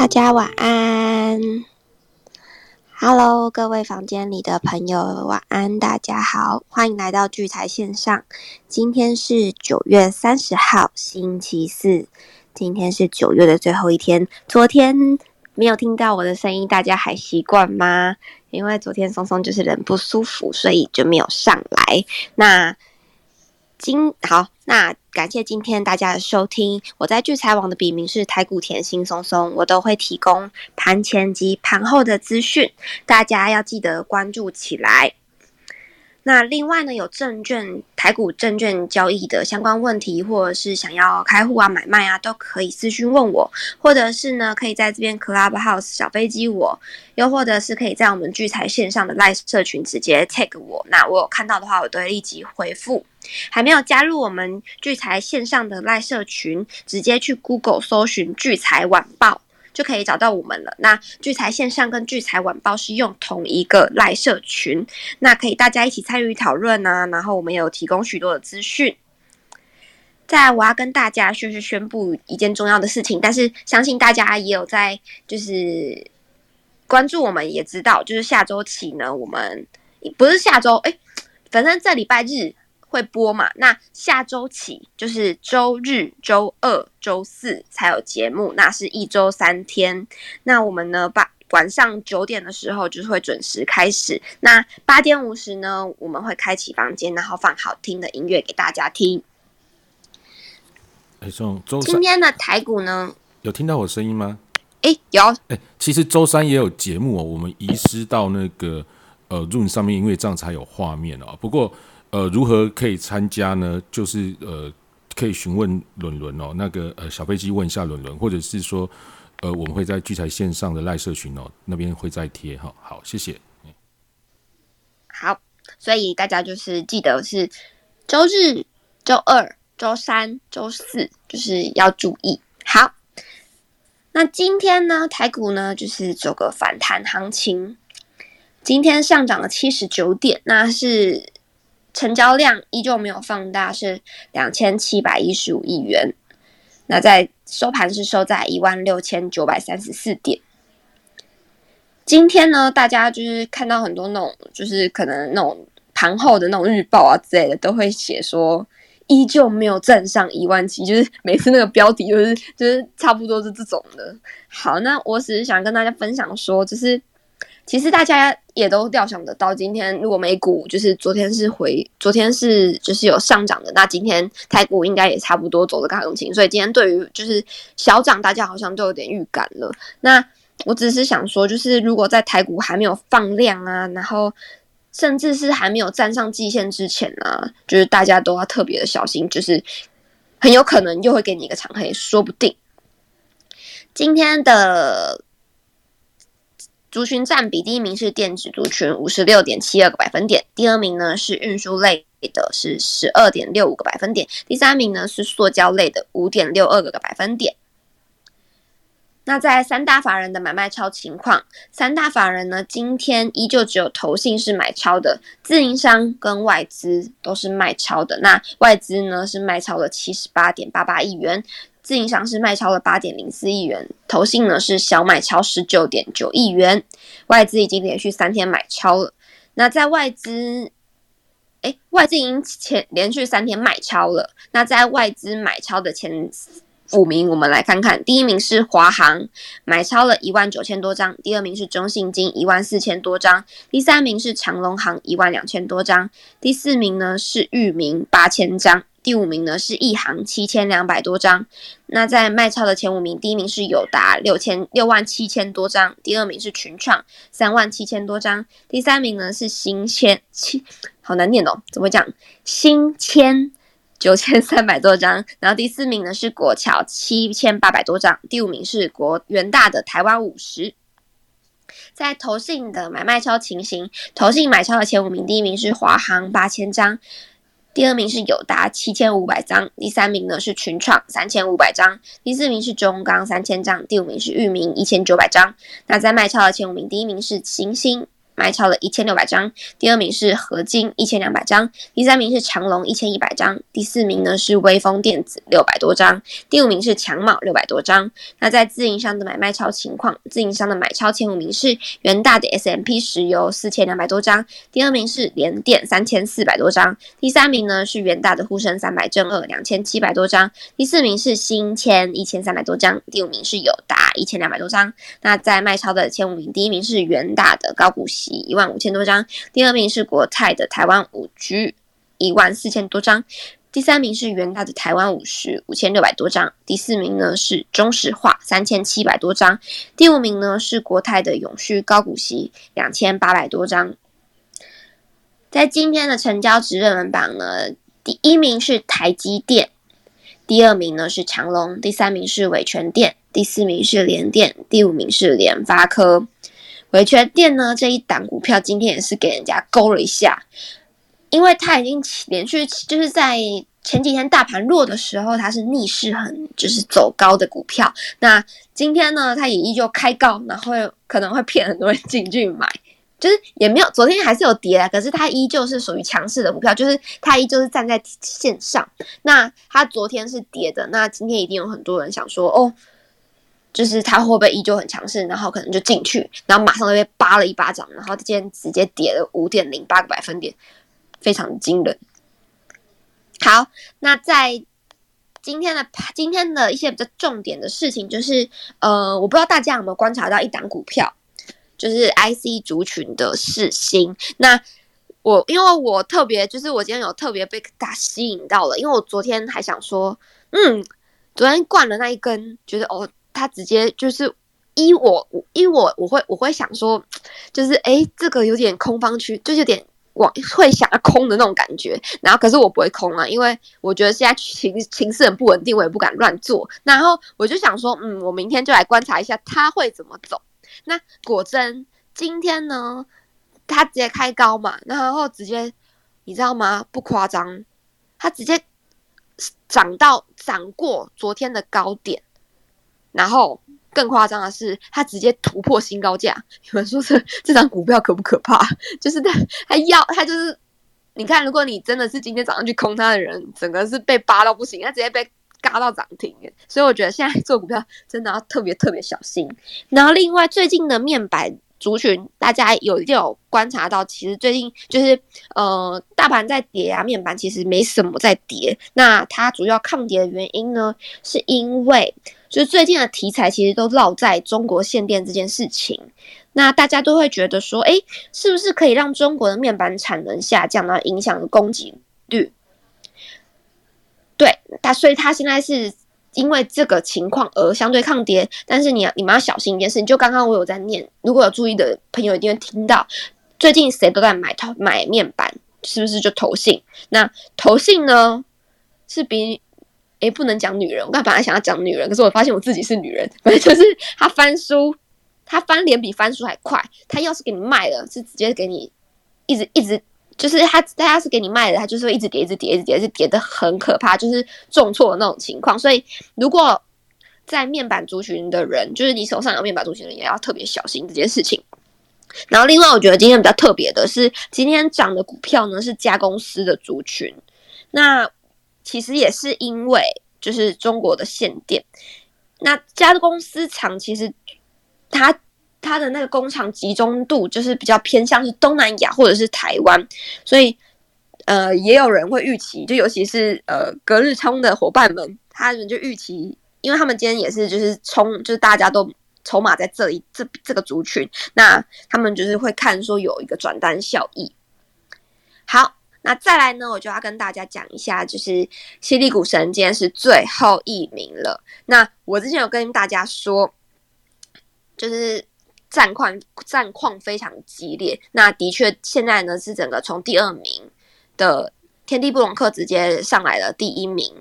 大家晚安，Hello，各位房间里的朋友晚安，大家好，欢迎来到聚财线上。今天是九月三十号，星期四，今天是九月的最后一天。昨天没有听到我的声音，大家还习惯吗？因为昨天松松就是人不舒服，所以就没有上来。那今好，那感谢今天大家的收听。我在聚财网的笔名是台股甜心松松，我都会提供盘前及盘后的资讯，大家要记得关注起来。那另外呢，有证券台股证券交易的相关问题，或者是想要开户啊、买卖啊，都可以私讯问我，或者是呢，可以在这边 Clubhouse 小飞机我，又或者是可以在我们聚财线上的 Live 社群直接 tag 我，那我有看到的话，我都会立即回复。还没有加入我们聚财线上的 Live 社群，直接去 Google 搜寻聚财晚报。就可以找到我们了。那聚财线上跟聚财晚报是用同一个赖社群，那可以大家一起参与讨论啊。然后我们有提供许多的资讯。在我要跟大家就是宣布一件重要的事情，但是相信大家也有在就是关注我们，也知道就是下周起呢，我们不是下周哎，反正这礼拜日。会播嘛？那下周起就是周日、周二、周四才有节目，那是一周三天。那我们呢，八晚上九点的时候就是会准时开始。那八点五十呢，我们会开启房间，然后放好听的音乐给大家听。哎，周周今天的台股呢？有听到我声音吗？哎，有。哎，其实周三也有节目哦，我们移失到那个呃 Zoom 上面，因为这样才有画面哦。不过。呃，如何可以参加呢？就是呃，可以询问伦伦哦，那个呃小飞机问一下伦伦，或者是说，呃，我们会在聚财线上的赖社群哦，那边会再贴哈。好，谢谢。好，所以大家就是记得是周日、周二、周三、周四，就是要注意。好，那今天呢，台股呢就是走个反弹行情，今天上涨了七十九点，那是。成交量依旧没有放大，是两千七百一十五亿元。那在收盘是收在一万六千九百三十四点。今天呢，大家就是看到很多那种，就是可能那种盘后的那种日报啊之类的，都会写说依旧没有站上一万七，就是每次那个标题就是就是差不多是这种的。好，那我只是想跟大家分享说，就是。其实大家也都料想得到，今天如果美股就是昨天是回，昨天是就是有上涨的，那今天台股应该也差不多走的个行情，所以今天对于就是小涨，大家好像都有点预感了。那我只是想说，就是如果在台股还没有放量啊，然后甚至是还没有站上季线之前呢，就是大家都要特别的小心，就是很有可能又会给你一个长黑，说不定。今天的。族群占比，第一名是电子族群，五十六点七二个百分点；第二名呢是运输类的，是十二点六五个百分点；第三名呢是塑胶类的，五点六二个百分点。那在三大法人的买卖超情况，三大法人呢今天依旧只有投信是买超的，自营商跟外资都是卖超的。那外资呢是卖超了七十八点八八亿元。自营商是卖超了八点零四亿元，投信呢是小买超十九点九亿元，外资已经连续三天买超了。那在外资，哎，外资已经前连续三天买超了。那在外资买超的前五名，我们来看看，第一名是华航，买超了一万九千多张；第二名是中信金，一万四千多张；第三名是长隆航，一万两千多张；第四名呢是裕民，八千张。第五名呢是亿航七千两百多张，那在卖超的前五名，第一名是友达六千六万七千多张，第二名是群创三万七千多张，第三名呢是新千七，好难念哦，怎么讲？新千九千三百多张，然后第四名呢是国桥七千八百多张，第五名是国元大的台湾五十。在投信的买卖超情形，投信买超的前五名，第一名是华航八千张。第二名是友达七千五百张，第三名呢是群创三千五百张，第四名是中钢三千张，第五名是域名一千九百张。那在卖超的前五名，第一名是星星，卖超了一千六百张，第二名是合金一千两百张，第三名是长隆一千一百张，第四名呢是微风电子六百多张，第五名是强茂六百多张。那在自营商的买卖超情况，自营商的买超前五名是元大的 S M P 石油四千两百多张，第二名是联电三千四百多张，第三名呢是元大的沪深三百正二两千七百多张，第四名是新千一千三百多张，第五名是友达一千两百多张。那在卖超的前五名，第一名是元大的高股息。一万五千多张，第二名是国泰的台湾五 G，一万四千多张，第三名是元大的台湾五十五千六百多张，第四名呢是中石化三千七百多张，第五名呢是国泰的永续高股息两千八百多张。在今天的成交值热门榜呢，第一名是台积电，第二名呢是长隆，第三名是伟全电，第四名是联电，第五名是联发科。维权店呢这一档股票今天也是给人家勾了一下，因为它已经连续就是在前几天大盘弱的时候，它是逆势很就是走高的股票。那今天呢，它也依旧开高，然后可能会骗很多人进去买，就是也没有昨天还是有跌，可是它依旧是属于强势的股票，就是它依旧是站在线上。那它昨天是跌的，那今天一定有很多人想说哦。就是它会不会依旧很强势，然后可能就进去，然后马上就被扒了一巴掌，然后今天直接跌了五点零八个百分点，非常惊人。好，那在今天的今天的一些比较重点的事情，就是呃，我不知道大家有没有观察到一档股票，就是 IC 族群的世星。那我因为我特别就是我今天有特别被它吸引到了，因为我昨天还想说，嗯，昨天灌了那一根，觉得哦。他直接就是依我，依我，我会我会想说，就是哎，这个有点空方区，就有点往会想要空的那种感觉。然后可是我不会空啊，因为我觉得现在情情势很不稳定，我也不敢乱做。然后我就想说，嗯，我明天就来观察一下他会怎么走。那果真今天呢，他直接开高嘛，然后直接你知道吗？不夸张，他直接涨到涨过昨天的高点。然后更夸张的是，它直接突破新高价。你们说这这张股票可不可怕？就是它，它要它就是，你看，如果你真的是今天早上去空它的人，整个是被扒到不行，它直接被嘎到涨停。所以我觉得现在做股票真的要特别特别小心。然后另外最近的面板。族群，大家有有观察到，其实最近就是呃，大盘在跌啊，面板其实没什么在跌。那它主要抗跌的原因呢，是因为就是最近的题材其实都绕在中国限电这件事情。那大家都会觉得说，哎，是不是可以让中国的面板产能下降，然后影响供给率？对，它所以它现在是。因为这个情况而相对抗跌，但是你你们要小心一件事情，就刚刚我有在念，如果有注意的朋友一定会听到，最近谁都在买投买面板，是不是就投信？那投信呢是比诶不能讲女人，我刚本来想要讲女人，可是我发现我自己是女人，反正就是他翻书，他翻脸比翻书还快，他要是给你卖了，是直接给你一直一直。就是他，他要是给你卖的，他就是会一直跌，一直跌，一直跌，是跌的很可怕，就是重挫的那种情况。所以，如果在面板族群的人，就是你手上有面板族群的人，也要特别小心这件事情。然后，另外我觉得今天比较特别的是，今天涨的股票呢是加公司的族群。那其实也是因为就是中国的限电，那加公司厂其实它。它的那个工厂集中度就是比较偏向是东南亚或者是台湾，所以呃也有人会预期，就尤其是呃隔日冲的伙伴们，他们就预期，因为他们今天也是就是冲，就是大家都筹码在这里这这个族群，那他们就是会看说有一个转单效益。好，那再来呢，我就要跟大家讲一下，就是犀利股神今天是最后一名了。那我之前有跟大家说，就是。战况战况非常激烈，那的确现在呢是整个从第二名的天地布隆克直接上来了第一名。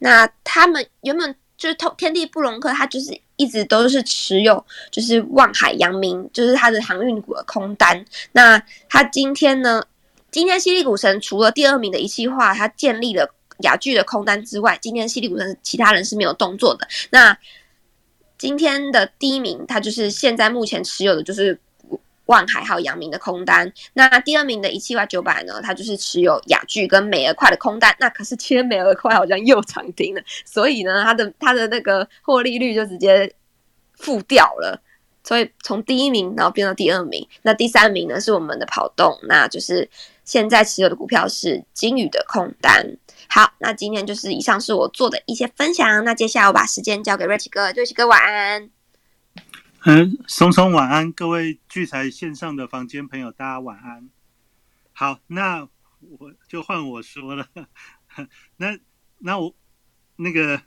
那他们原本就是天天地布隆克，他就是一直都是持有就是望海扬名，就是他的航运股的空单。那他今天呢，今天犀利股神除了第二名的一气化，他建立了雅聚的空单之外，今天犀利股神其他人是没有动作的。那今天的第一名，他就是现在目前持有的就是万海还有阳明的空单。那第二名的一七八九百呢，他就是持有雅聚跟美而快的空单。那可是今天美而快好像又涨停了，所以呢，他的他的那个获利率就直接负掉了。所以从第一名然后变到第二名，那第三名呢是我们的跑动，那就是现在持有的股票是金宇的空单。好，那今天就是以上是我做的一些分享，那接下来我把时间交给瑞奇哥，瑞奇哥晚安。嗯，松松晚安，各位聚财线上的房间朋友，大家晚安。好，那我就换我说了，那那我那个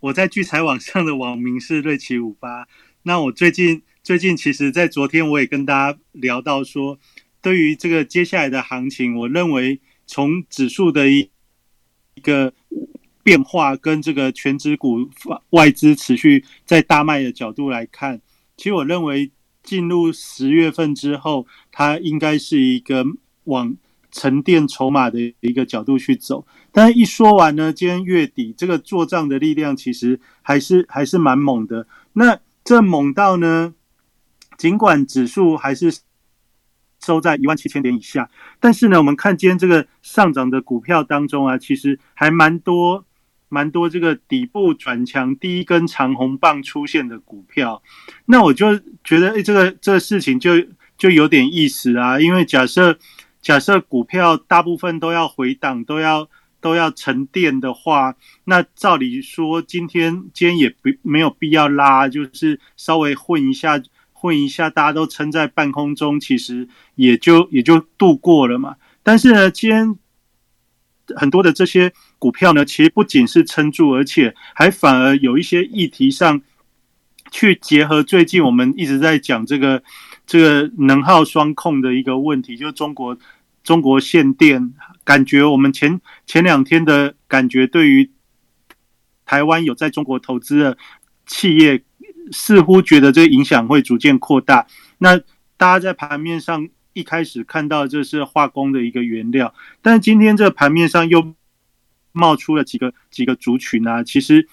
我在聚财网上的网名是瑞奇五八。那我最近最近其实，在昨天我也跟大家聊到说，对于这个接下来的行情，我认为从指数的一一个变化跟这个全指股外资持续在大卖的角度来看，其实我认为进入十月份之后，它应该是一个往沉淀筹码的一个角度去走。但是一说完呢，今天月底这个做账的力量其实还是还是蛮猛的。那这猛到呢？尽管指数还是收在一万七千点以下，但是呢，我们看今天这个上涨的股票当中啊，其实还蛮多、蛮多这个底部转强、第一根长红棒出现的股票。那我就觉得，哎，这个这个事情就就有点意思啊。因为假设假设股票大部分都要回档，都要。都要沉淀的话，那照理说今天今天也不没有必要拉，就是稍微混一下混一下，大家都撑在半空中，其实也就也就度过了嘛。但是呢，今天很多的这些股票呢，其实不仅是撑住，而且还反而有一些议题上去结合最近我们一直在讲这个这个能耗双控的一个问题，就是中国。中国限电，感觉我们前前两天的感觉，对于台湾有在中国投资的企业，似乎觉得这个影响会逐渐扩大。那大家在盘面上一开始看到这是化工的一个原料，但今天这个盘面上又冒出了几个几个族群啊，其实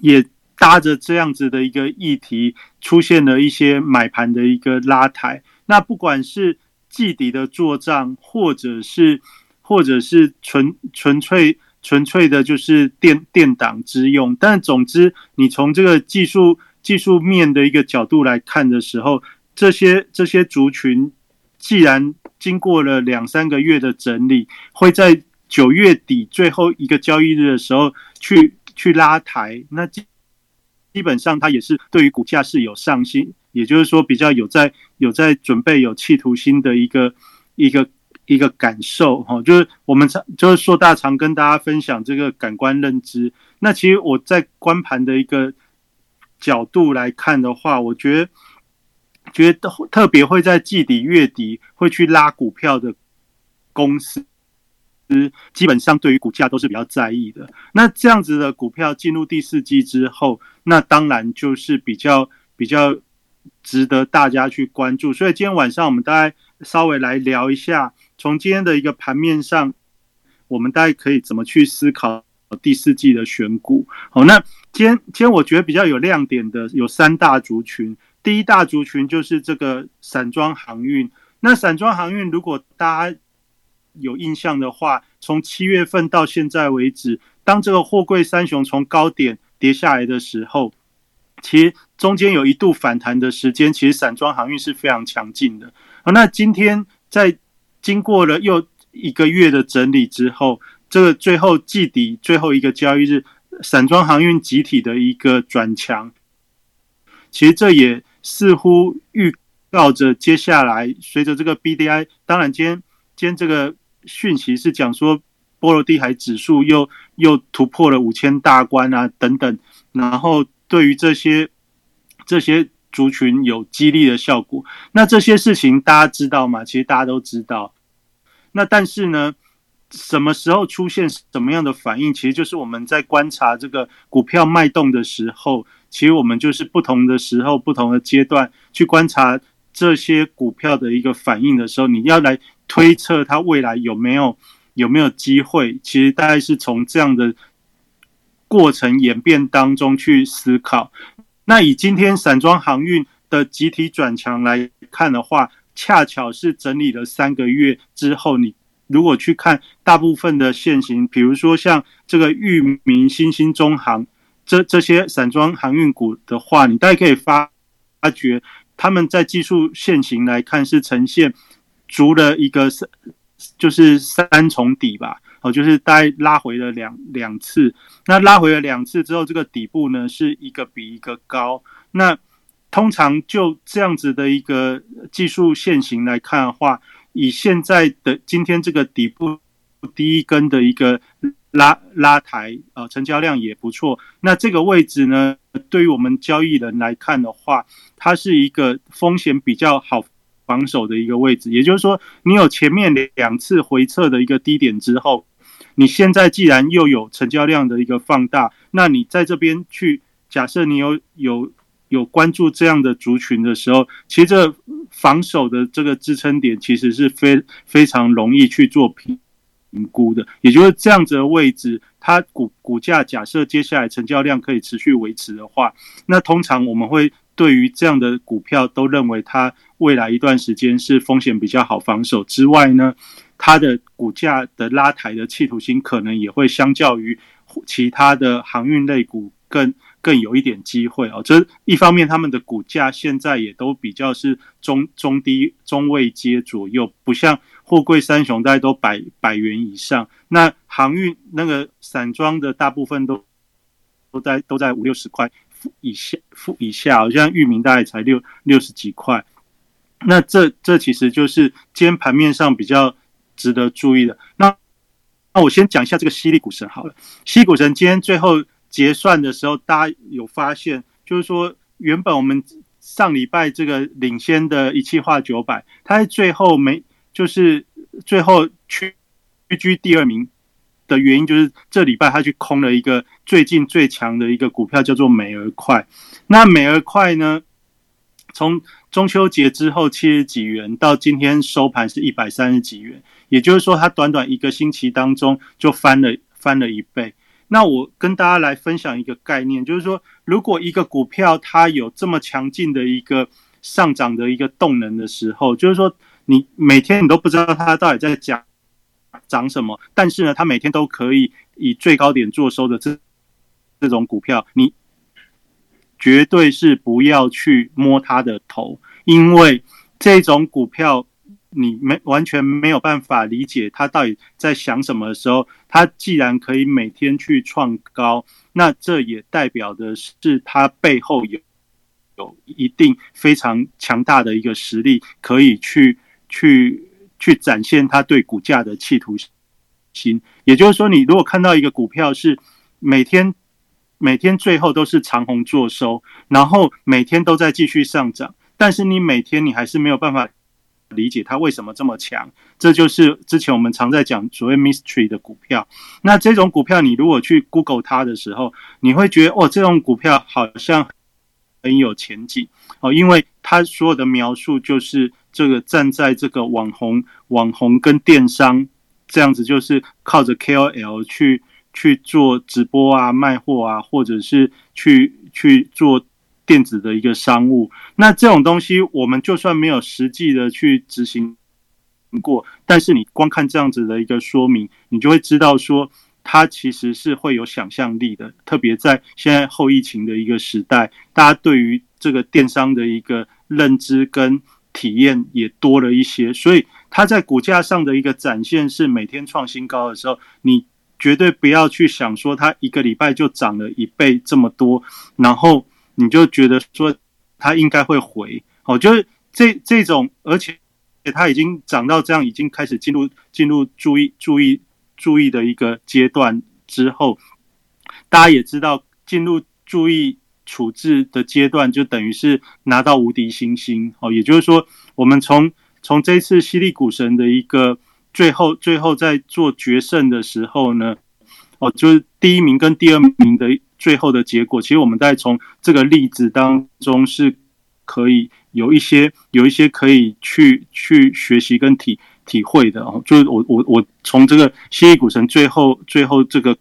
也搭着这样子的一个议题，出现了一些买盘的一个拉抬。那不管是季底的做账，或者是，或者是纯纯粹纯粹的，就是电电档之用。但总之，你从这个技术技术面的一个角度来看的时候，这些这些族群，既然经过了两三个月的整理，会在九月底最后一个交易日的时候去去拉抬，那基基本上它也是对于股价是有上心。也就是说，比较有在有在准备、有企图心的一个一个一个感受哈，就是我们常就是硕大常跟大家分享这个感官认知。那其实我在观盘的一个角度来看的话，我觉得觉得特别会在季底、月底会去拉股票的公司，基本上对于股价都是比较在意的。那这样子的股票进入第四季之后，那当然就是比较比较。值得大家去关注，所以今天晚上我们大概稍微来聊一下，从今天的一个盘面上，我们大概可以怎么去思考第四季的选股。好，那今天今天我觉得比较有亮点的有三大族群，第一大族群就是这个散装航运。那散装航运如果大家有印象的话，从七月份到现在为止，当这个货柜三雄从高点跌下来的时候。其实中间有一度反弹的时间，其实散装航运是非常强劲的。好，那今天在经过了又一个月的整理之后，这个最后季底最后一个交易日，散装航运集体的一个转强，其实这也似乎预告着接下来随着这个 B D I，当然今天今天这个讯息是讲说波罗的海指数又又突破了五千大关啊等等，然后。对于这些这些族群有激励的效果，那这些事情大家知道吗？其实大家都知道。那但是呢，什么时候出现什么样的反应，其实就是我们在观察这个股票脉动的时候，其实我们就是不同的时候、不同的阶段去观察这些股票的一个反应的时候，你要来推测它未来有没有有没有机会。其实大概是从这样的。过程演变当中去思考，那以今天散装航运的集体转强来看的话，恰巧是整理了三个月之后，你如果去看大部分的现形，比如说像这个裕民、新兴、中航这这些散装航运股的话，你大概可以发发觉，他们在技术线型来看是呈现足了一个三，就是三重底吧。就是大概拉回了两两次，那拉回了两次之后，这个底部呢是一个比一个高。那通常就这样子的一个技术线型来看的话，以现在的今天这个底部第一根的一个拉拉抬呃，成交量也不错。那这个位置呢，对于我们交易人来看的话，它是一个风险比较好。防守的一个位置，也就是说，你有前面两次回撤的一个低点之后，你现在既然又有成交量的一个放大，那你在这边去假设你有有有关注这样的族群的时候，其实这防守的这个支撑点其实是非非常容易去做评评估的，也就是这样子的位置，它股股价假设接下来成交量可以持续维持的话，那通常我们会。对于这样的股票，都认为它未来一段时间是风险比较好防守之外呢，它的股价的拉抬的企图心可能也会相较于其他的航运类股更更有一点机会哦。这一方面，他们的股价现在也都比较是中中低中位阶左右，不像货柜三雄大概都百百元以上。那航运那个散装的大部分都都在都在五六十块。以下，负以下，好像域名大概才六六十几块，那这这其实就是今天盘面上比较值得注意的。那那我先讲一下这个犀利股神好了。犀利股神今天最后结算的时候，大家有发现，就是说原本我们上礼拜这个领先的一汽化九百，它在最后没就是最后屈居第二名。的原因就是这礼拜他去空了一个最近最强的一个股票，叫做美而快。那美而快呢，从中秋节之后七十几元到今天收盘是一百三十几元，也就是说它短短一个星期当中就翻了翻了一倍。那我跟大家来分享一个概念，就是说如果一个股票它有这么强劲的一个上涨的一个动能的时候，就是说你每天你都不知道它到底在讲。涨什么？但是呢，它每天都可以以最高点做收的这这种股票，你绝对是不要去摸它的头，因为这种股票你没完全没有办法理解他到底在想什么的时候，他既然可以每天去创高，那这也代表的是他背后有有一定非常强大的一个实力，可以去去。去展现他对股价的企图心，也就是说，你如果看到一个股票是每天每天最后都是长红做收，然后每天都在继续上涨，但是你每天你还是没有办法理解它为什么这么强，这就是之前我们常在讲所谓 mystery 的股票。那这种股票，你如果去 Google 它的时候，你会觉得哦，这种股票好像很有前景哦，因为它所有的描述就是。这个站在这个网红、网红跟电商这样子，就是靠着 KOL 去去做直播啊、卖货啊，或者是去去做电子的一个商务。那这种东西，我们就算没有实际的去执行过，但是你光看这样子的一个说明，你就会知道说，它其实是会有想象力的。特别在现在后疫情的一个时代，大家对于这个电商的一个认知跟体验也多了一些，所以它在股价上的一个展现是每天创新高的时候，你绝对不要去想说它一个礼拜就涨了一倍这么多，然后你就觉得说它应该会回，哦，就是这这种，而且它已经涨到这样，已经开始进入进入注意注意注意的一个阶段之后，大家也知道进入注意。处置的阶段就等于是拿到无敌星星哦，也就是说，我们从从这次犀利股神的一个最后最后在做决胜的时候呢，哦，就是第一名跟第二名的最后的结果，其实我们在从这个例子当中是可以有一些有一些可以去去学习跟体体会的哦，就是我我我从这个犀利股神最后最后这个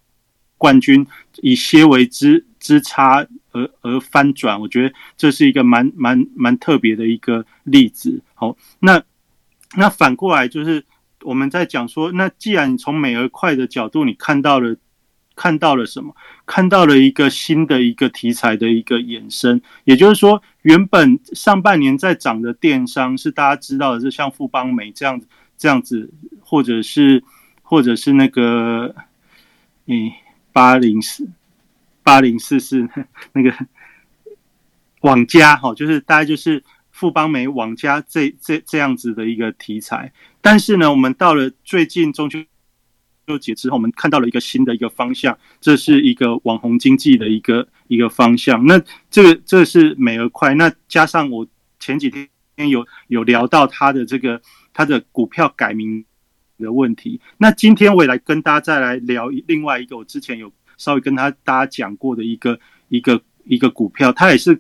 冠军以蝎为之。之差而而翻转，我觉得这是一个蛮蛮蛮特别的一个例子。好，那那反过来就是我们在讲说，那既然你从美而快的角度，你看到了看到了什么？看到了一个新的一个题材的一个衍生，也就是说，原本上半年在涨的电商是大家知道的，是像富邦美这样子这样子，或者是或者是那个。嗯，八零四八零四四 那个网家哈，就是大概就是富邦美网家这这这样子的一个题材。但是呢，我们到了最近中秋节之后，我们看到了一个新的一个方向，这是一个网红经济的一个一个方向。那这个这是美而快。那加上我前几天有有聊到它的这个它的股票改名。的问题。那今天我也来跟大家再来聊另外一个，我之前有稍微跟他大家讲过的一个一个一个股票，它也是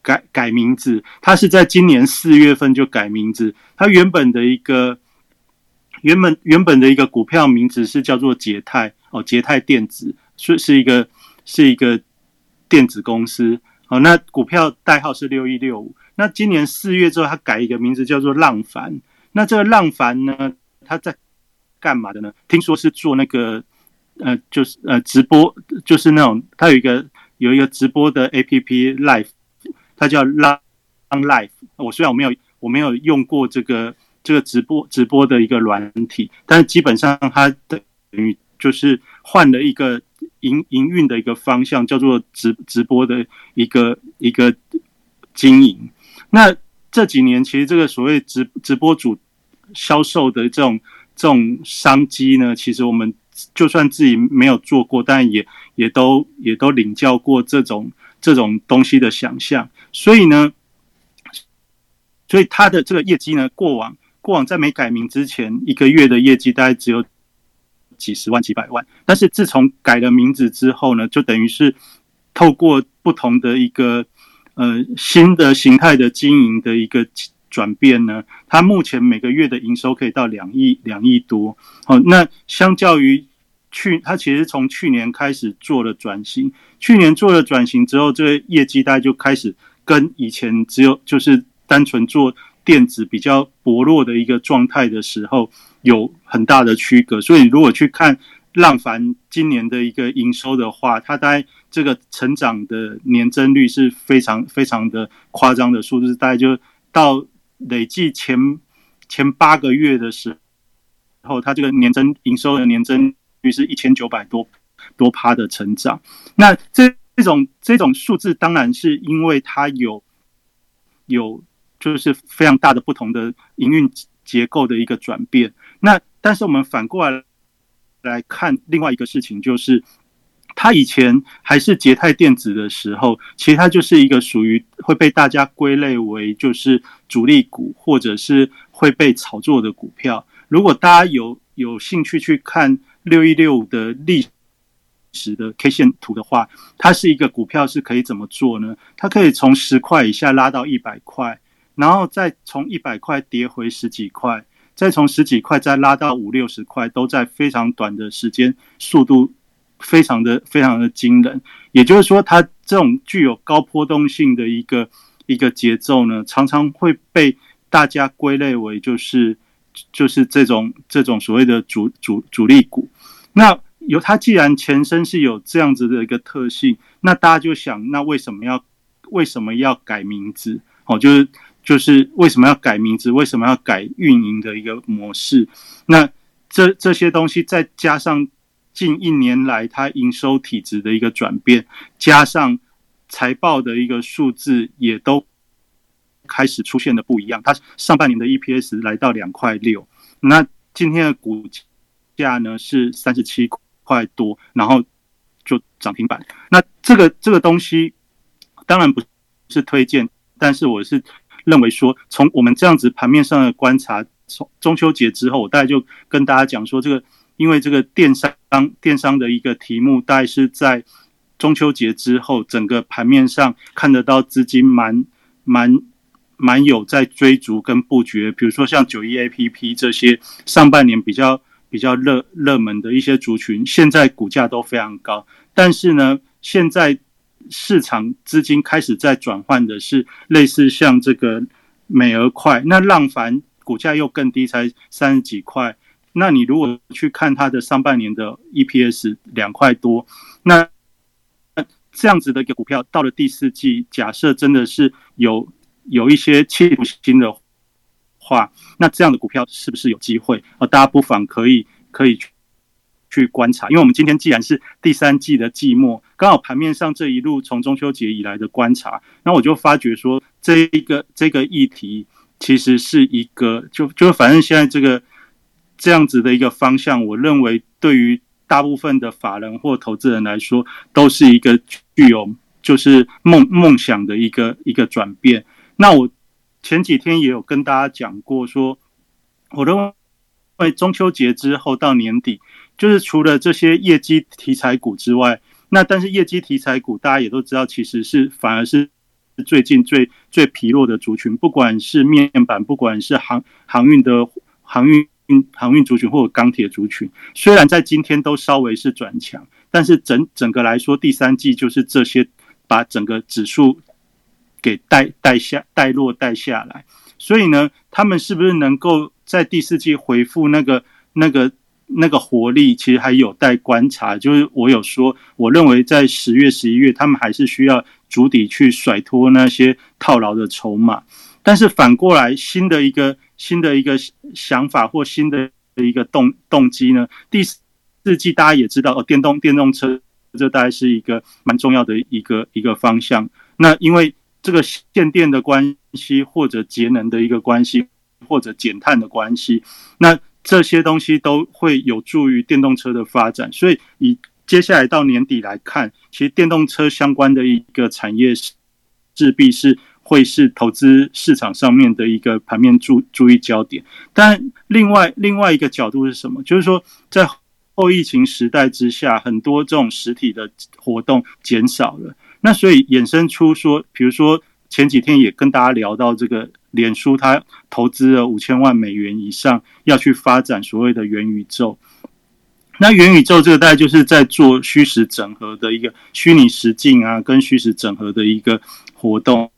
改改名字，它是在今年四月份就改名字。它原本的一个原本原本的一个股票名字是叫做捷泰哦，捷泰电子是是一个是一个电子公司哦。那股票代号是六一六五。那今年四月之后，它改一个名字叫做浪凡。那这个浪凡呢？他在干嘛的呢？听说是做那个，呃，就是呃直播，就是那种他有一个有一个直播的 A P P Live，它叫 Long Live。我虽然我没有我没有用过这个这个直播直播的一个软体，但是基本上它等于就是换了一个营营运的一个方向，叫做直直播的一个一个经营。那这几年其实这个所谓直直播主。销售的这种这种商机呢，其实我们就算自己没有做过，但也也都也都领教过这种这种东西的想象。所以呢，所以他的这个业绩呢，过往过往在没改名之前，一个月的业绩大概只有几十万几百万。但是自从改了名字之后呢，就等于是透过不同的一个呃新的形态的经营的一个。转变呢？它目前每个月的营收可以到两亿两亿多。哦，那相较于去，它其实从去年开始做了转型。去年做了转型之后，这个业绩大概就开始跟以前只有就是单纯做电子比较薄弱的一个状态的时候有很大的区隔。所以如果去看浪凡今年的一个营收的话，它大概这个成长的年增率是非常非常的夸张的数字，大概就到。累计前前八个月的时候，它这个年增营收的年增率是一千九百多多趴的成长。那这这种这种数字，当然是因为它有有就是非常大的不同的营运结构的一个转变。那但是我们反过来来看另外一个事情，就是。它以前还是捷泰电子的时候，其实它就是一个属于会被大家归类为就是主力股，或者是会被炒作的股票。如果大家有有兴趣去看六一六的历史的 K 线图的话，它是一个股票是可以怎么做呢？它可以从十块以下拉到一百块，然后再从一百块跌回十几块，再从十几块再拉到五六十块，都在非常短的时间速度。非常的非常的惊人，也就是说，它这种具有高波动性的一个一个节奏呢，常常会被大家归类为就是就是这种这种所谓的主主主力股。那有它既然前身是有这样子的一个特性，那大家就想，那为什么要为什么要改名字？哦，就是就是为什么要改名字？为什么要改运营的一个模式？那这这些东西再加上。近一年来，它营收体质的一个转变，加上财报的一个数字，也都开始出现的不一样。它上半年的 EPS 来到两块六，那今天的股价呢是三十七块多，然后就涨停板。那这个这个东西当然不是推荐，但是我是认为说，从我们这样子盘面上的观察，从中秋节之后，我大概就跟大家讲说这个。因为这个电商电商的一个题目，大概是在中秋节之后，整个盘面上看得到资金蛮蛮蛮有在追逐跟布局。比如说像九一 A P P 这些上半年比较比较热热门的一些族群，现在股价都非常高。但是呢，现在市场资金开始在转换的是类似像这个美而快，那浪凡股价又更低，才三十几块。那你如果去看它的上半年的 EPS 两块多，那这样子的一个股票到了第四季，假设真的是有有一些企图心的话，那这样的股票是不是有机会？呃，大家不妨可以可以去。去观察，因为我们今天既然是第三季的季末，刚好盘面上这一路从中秋节以来的观察，那我就发觉说，这一个这个议题其实是一个，就就反正现在这个这样子的一个方向，我认为对于大部分的法人或投资人来说，都是一个具有就是梦梦想的一个一个转变。那我前几天也有跟大家讲过，说我认为中秋节之后到年底。就是除了这些业绩题材股之外，那但是业绩题材股大家也都知道，其实是反而是最近最最疲弱的族群，不管是面板，不管是航航运的航运航运族群或者钢铁族群，虽然在今天都稍微是转强，但是整整个来说，第三季就是这些把整个指数给带带下带落带下来，所以呢，他们是不是能够在第四季回复那个那个？那个活力其实还有待观察，就是我有说，我认为在十月、十一月，他们还是需要主底去甩脱那些套牢的筹码。但是反过来，新的一个新的一个想法或新的一个动动机呢？第四季大家也知道，哦，电动电动车这大概是一个蛮重要的一个一个方向。那因为这个限电的关系，或者节能的一个关系，或者减碳的关系，那。这些东西都会有助于电动车的发展，所以以接下来到年底来看，其实电动车相关的一个产业是势必是会是投资市场上面的一个盘面注注意焦点。但另外另外一个角度是什么？就是说，在后疫情时代之下，很多这种实体的活动减少了，那所以衍生出说，比如说前几天也跟大家聊到这个。脸书它投资了五千万美元以上，要去发展所谓的元宇宙。那元宇宙这个大概就是在做虚实整合的一个虚拟实境啊，跟虚实整合的一个活动。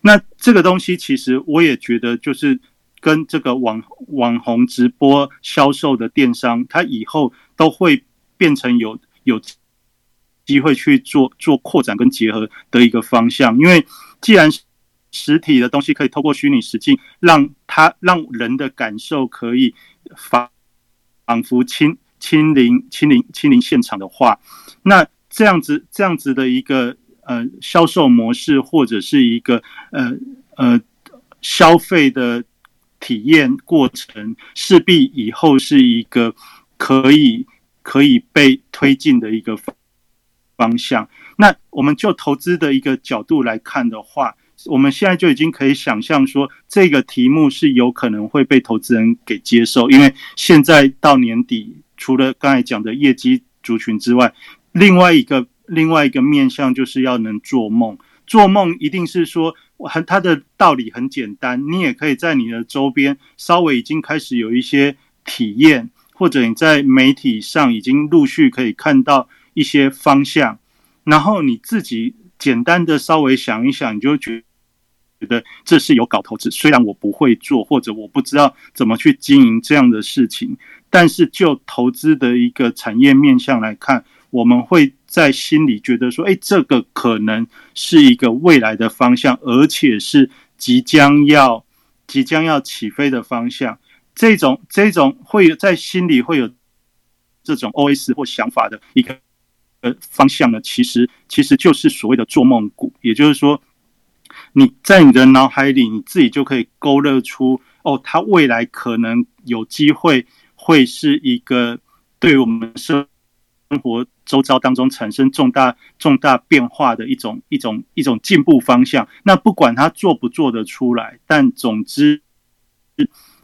那这个东西其实我也觉得，就是跟这个网网红直播销售的电商，它以后都会变成有有机会去做做扩展跟结合的一个方向。因为既然实体的东西可以透过虚拟实境，让它让人的感受可以仿仿佛亲亲临亲临亲临现场的话，那这样子这样子的一个呃销售模式或者是一个呃呃消费的体验过程，势必以后是一个可以可以被推进的一个方向。那我们就投资的一个角度来看的话。我们现在就已经可以想象说，这个题目是有可能会被投资人给接受，因为现在到年底，除了刚才讲的业绩族群之外，另外一个另外一个面向就是要能做梦。做梦一定是说，很它的道理很简单，你也可以在你的周边稍微已经开始有一些体验，或者你在媒体上已经陆续可以看到一些方向，然后你自己简单的稍微想一想，你就觉。觉得这是有搞投资，虽然我不会做，或者我不知道怎么去经营这样的事情，但是就投资的一个产业面向来看，我们会在心里觉得说，哎，这个可能是一个未来的方向，而且是即将要即将要起飞的方向。这种这种会有在心里会有这种 OS 或想法的一个呃方向呢，其实其实就是所谓的做梦股，也就是说。你在你的脑海里，你自己就可以勾勒出哦，它未来可能有机会会是一个对我们生生活周遭当中产生重大重大变化的一种一种一种进步方向。那不管它做不做得出来，但总之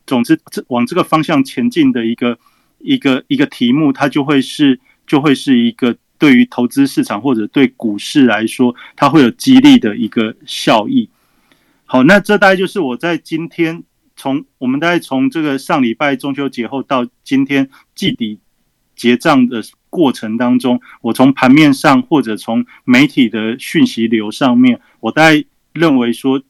总之这往这个方向前进的一个一个一个题目，它就会是就会是一个。对于投资市场或者对股市来说，它会有激励的一个效益。好，那这大概就是我在今天从我们大概从这个上礼拜中秋节后到今天季底结账的过程当中，我从盘面上或者从媒体的讯息流上面，我大概认为说，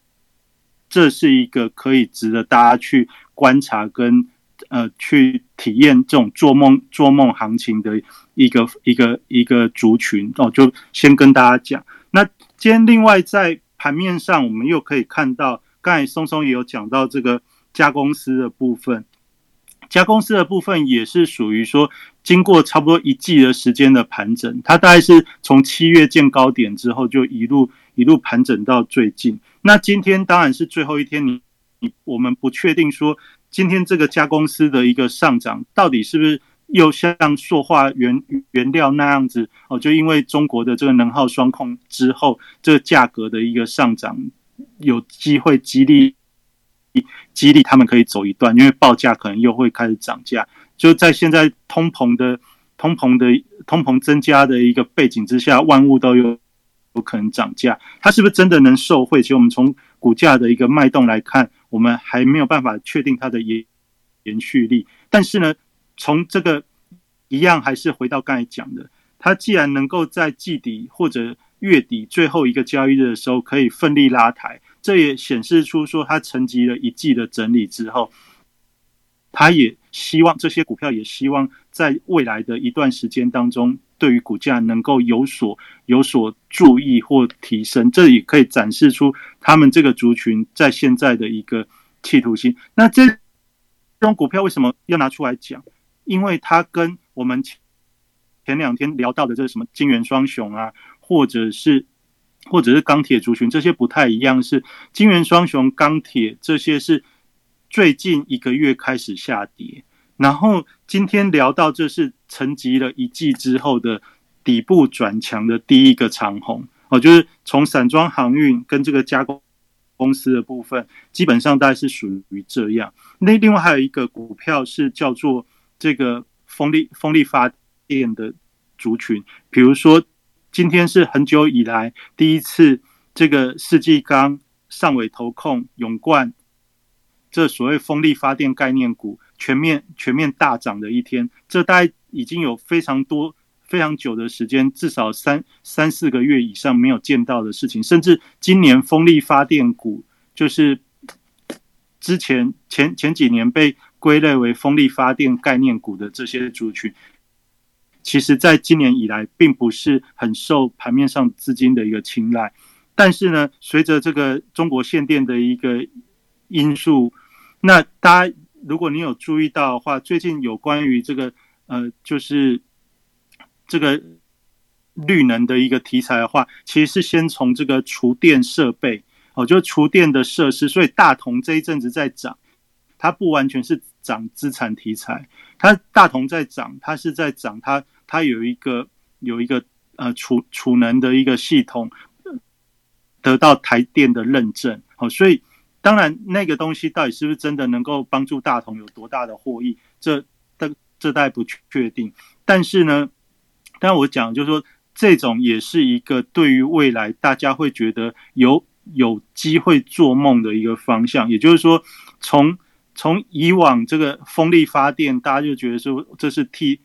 这是一个可以值得大家去观察跟呃去体验这种做梦做梦行情的一个一个一个族群哦，就先跟大家讲。那今天另外在盘面上，我们又可以看到，刚才松松也有讲到这个加公司的部分。加公司的部分也是属于说，经过差不多一季的时间的盘整，它大概是从七月见高点之后，就一路一路盘整到最近。那今天当然是最后一天，你你我们不确定说今天这个加公司的一个上涨到底是不是又像塑化原原料那样子哦，就因为中国的这个能耗双控之后，这个价格的一个上涨有机会激励。激励他们可以走一段，因为报价可能又会开始涨价。就在现在通膨的通膨的通膨增加的一个背景之下，万物都有有可能涨价。它是不是真的能受惠？其实我们从股价的一个脉动来看，我们还没有办法确定它的延延续力。但是呢，从这个一样还是回到刚才讲的，它既然能够在季底或者月底最后一个交易日的时候可以奋力拉抬。这也显示出说，它沉积了一季的整理之后，他也希望这些股票也希望在未来的一段时间当中，对于股价能够有所有所注意或提升。这也可以展示出他们这个族群在现在的一个企图心。那这这种股票为什么要拿出来讲？因为它跟我们前两天聊到的这个什么金元双雄啊，或者是。或者是钢铁族群，这些不太一样。是金元双雄、钢铁这些是最近一个月开始下跌，然后今天聊到这是沉积了一季之后的底部转强的第一个长红哦，就是从散装航运跟这个加工公司的部分，基本上大概是属于这样。那另外还有一个股票是叫做这个风力风力发电的族群，比如说。今天是很久以来第一次，这个世纪钢、上尾投控、永冠这所谓风力发电概念股全面全面大涨的一天。这大概已经有非常多、非常久的时间，至少三三四个月以上没有见到的事情。甚至今年风力发电股，就是之前前前几年被归类为风力发电概念股的这些族群。其实，在今年以来，并不是很受盘面上资金的一个青睐。但是呢，随着这个中国限电的一个因素，那大家如果你有注意到的话，最近有关于这个呃，就是这个绿能的一个题材的话，其实是先从这个厨电设备哦，就厨电的设施。所以大同这一阵子在涨，它不完全是涨资产题材。它大同在涨，它是在涨，它它有一个有一个呃储储能的一个系统得到台电的认证，好，所以当然那个东西到底是不是真的能够帮助大同有多大的获益，这这这代不确定。但是呢，但我讲就是说，这种也是一个对于未来大家会觉得有有机会做梦的一个方向，也就是说从。从以往这个风力发电，大家就觉得说这是替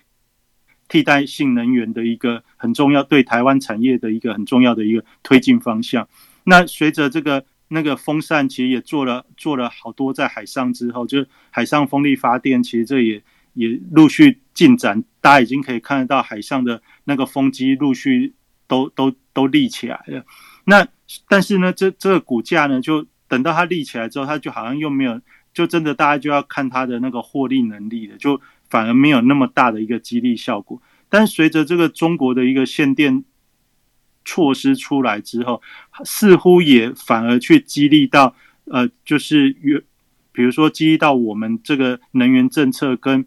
替代性能源的一个很重要，对台湾产业的一个很重要的一个推进方向。那随着这个那个风扇，其实也做了做了好多在海上之后，就是海上风力发电，其实这也也陆续进展，大家已经可以看得到海上的那个风机陆续都都都立起来了。那但是呢，这这个股价呢，就等到它立起来之后，它就好像又没有。就真的大家就要看它的那个获利能力了，就反而没有那么大的一个激励效果。但随着这个中国的一个限电措施出来之后，似乎也反而去激励到呃，就是越比如说激励到我们这个能源政策跟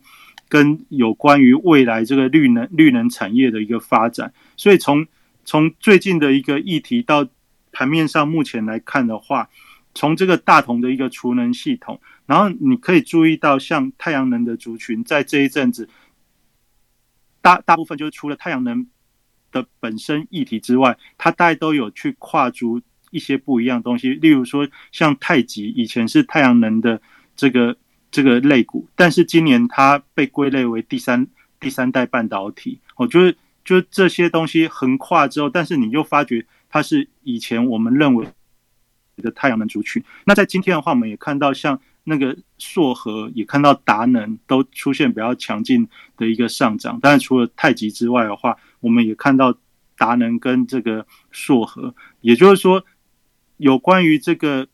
跟有关于未来这个绿能绿能产业的一个发展。所以从从最近的一个议题到盘面上目前来看的话，从这个大同的一个储能系统。然后你可以注意到，像太阳能的族群，在这一阵子，大大部分就是除了太阳能的本身议题之外，它大概都有去跨足一些不一样的东西。例如说，像太极以前是太阳能的这个这个类股，但是今年它被归类为第三第三代半导体，我觉得就这些东西横跨之后，但是你又发觉它是以前我们认为的太阳能族群。那在今天的话，我们也看到像那个硕和，也看到达能都出现比较强劲的一个上涨。当然，除了太极之外的话，我们也看到达能跟这个硕和，也就是说，有关于这个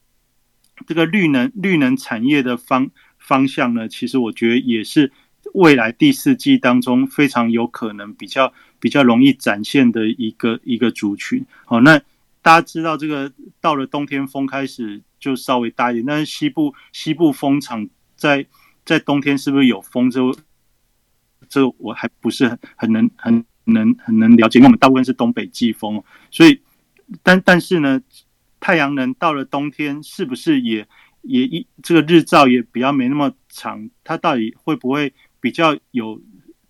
这个绿能绿能产业的方方向呢，其实我觉得也是。未来第四季当中非常有可能比较比较容易展现的一个一个族群。好，那大家知道这个到了冬天风开始就稍微大一点，但是西部西部风场在在冬天是不是有风？这这我还不是很很能很能很能了解，因为我们大部分是东北季风，所以但但是呢，太阳能到了冬天是不是也也一这个日照也比较没那么长？它到底会不会？比较有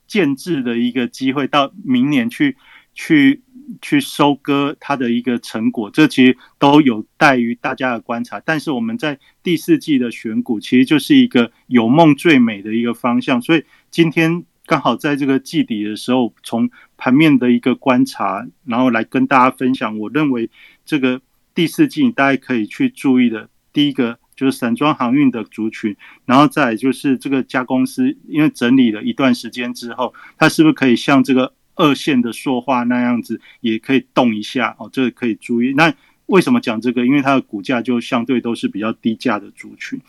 建制的一个机会，到明年去去去收割它的一个成果，这其实都有待于大家的观察。但是我们在第四季的选股，其实就是一个有梦最美的一个方向。所以今天刚好在这个季底的时候，从盘面的一个观察，然后来跟大家分享。我认为这个第四季大家可以去注意的，第一个。就是散装航运的族群，然后再就是这个家公司，因为整理了一段时间之后，它是不是可以像这个二线的说话那样子，也可以动一下哦？这个可以注意。那为什么讲这个？因为它的股价就相对都是比较低价的族群。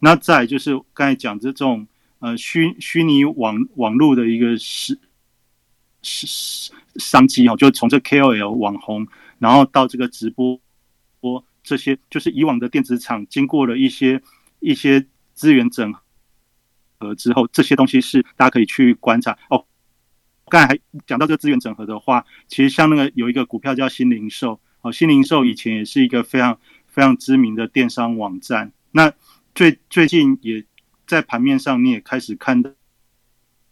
那再就是刚才讲这种呃虚虚拟网网络的一个是是商机哦，就从这 KOL 网红，然后到这个直播播。这些就是以往的电子厂经过了一些一些资源整合之后，这些东西是大家可以去观察哦。刚才还讲到这个资源整合的话，其实像那个有一个股票叫新零售哦，新零售以前也是一个非常非常知名的电商网站。那最最近也在盘面上，你也开始看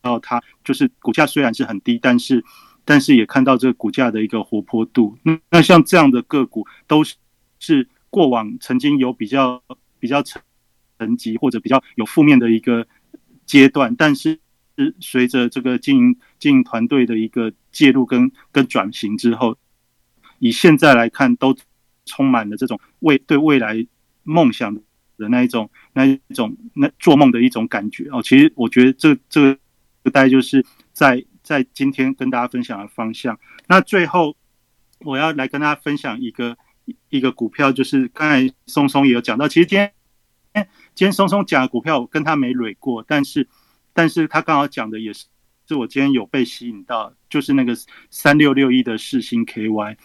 到它，就是股价虽然是很低，但是但是也看到这个股价的一个活泼度。那那像这样的个股都是。是过往曾经有比较比较沉沉积或者比较有负面的一个阶段，但是随着这个经营经营团队的一个介入跟跟转型之后，以现在来看，都充满了这种未对未来梦想的那一种那一种那做梦的一种感觉哦。其实我觉得这这个大概就是在在今天跟大家分享的方向。那最后我要来跟大家分享一个。一个股票就是刚才松松也有讲到，其实今天今天松松讲的股票我跟他没蕊过，但是但是他刚好讲的也是是我今天有被吸引到，就是那个三六六一的世星 KY，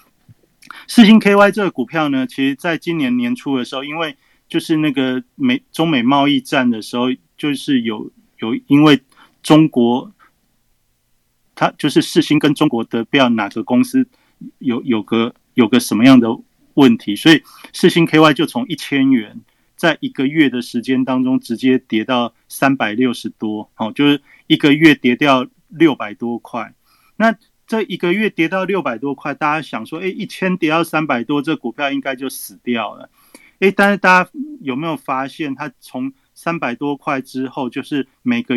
世星 KY 这个股票呢，其实在今年年初的时候，因为就是那个美中美贸易战的时候，就是有有因为中国，他就是世星跟中国的不知道哪个公司有有个有个什么样的。问题，所以四星 KY 就从一千元，在一个月的时间当中，直接跌到三百六十多，哦，就是一个月跌掉六百多块。那这一个月跌到六百多块，大家想说，哎，一千跌到三百多，这股票应该就死掉了。哎，但是大家有没有发现，它从三百多块之后，就是每个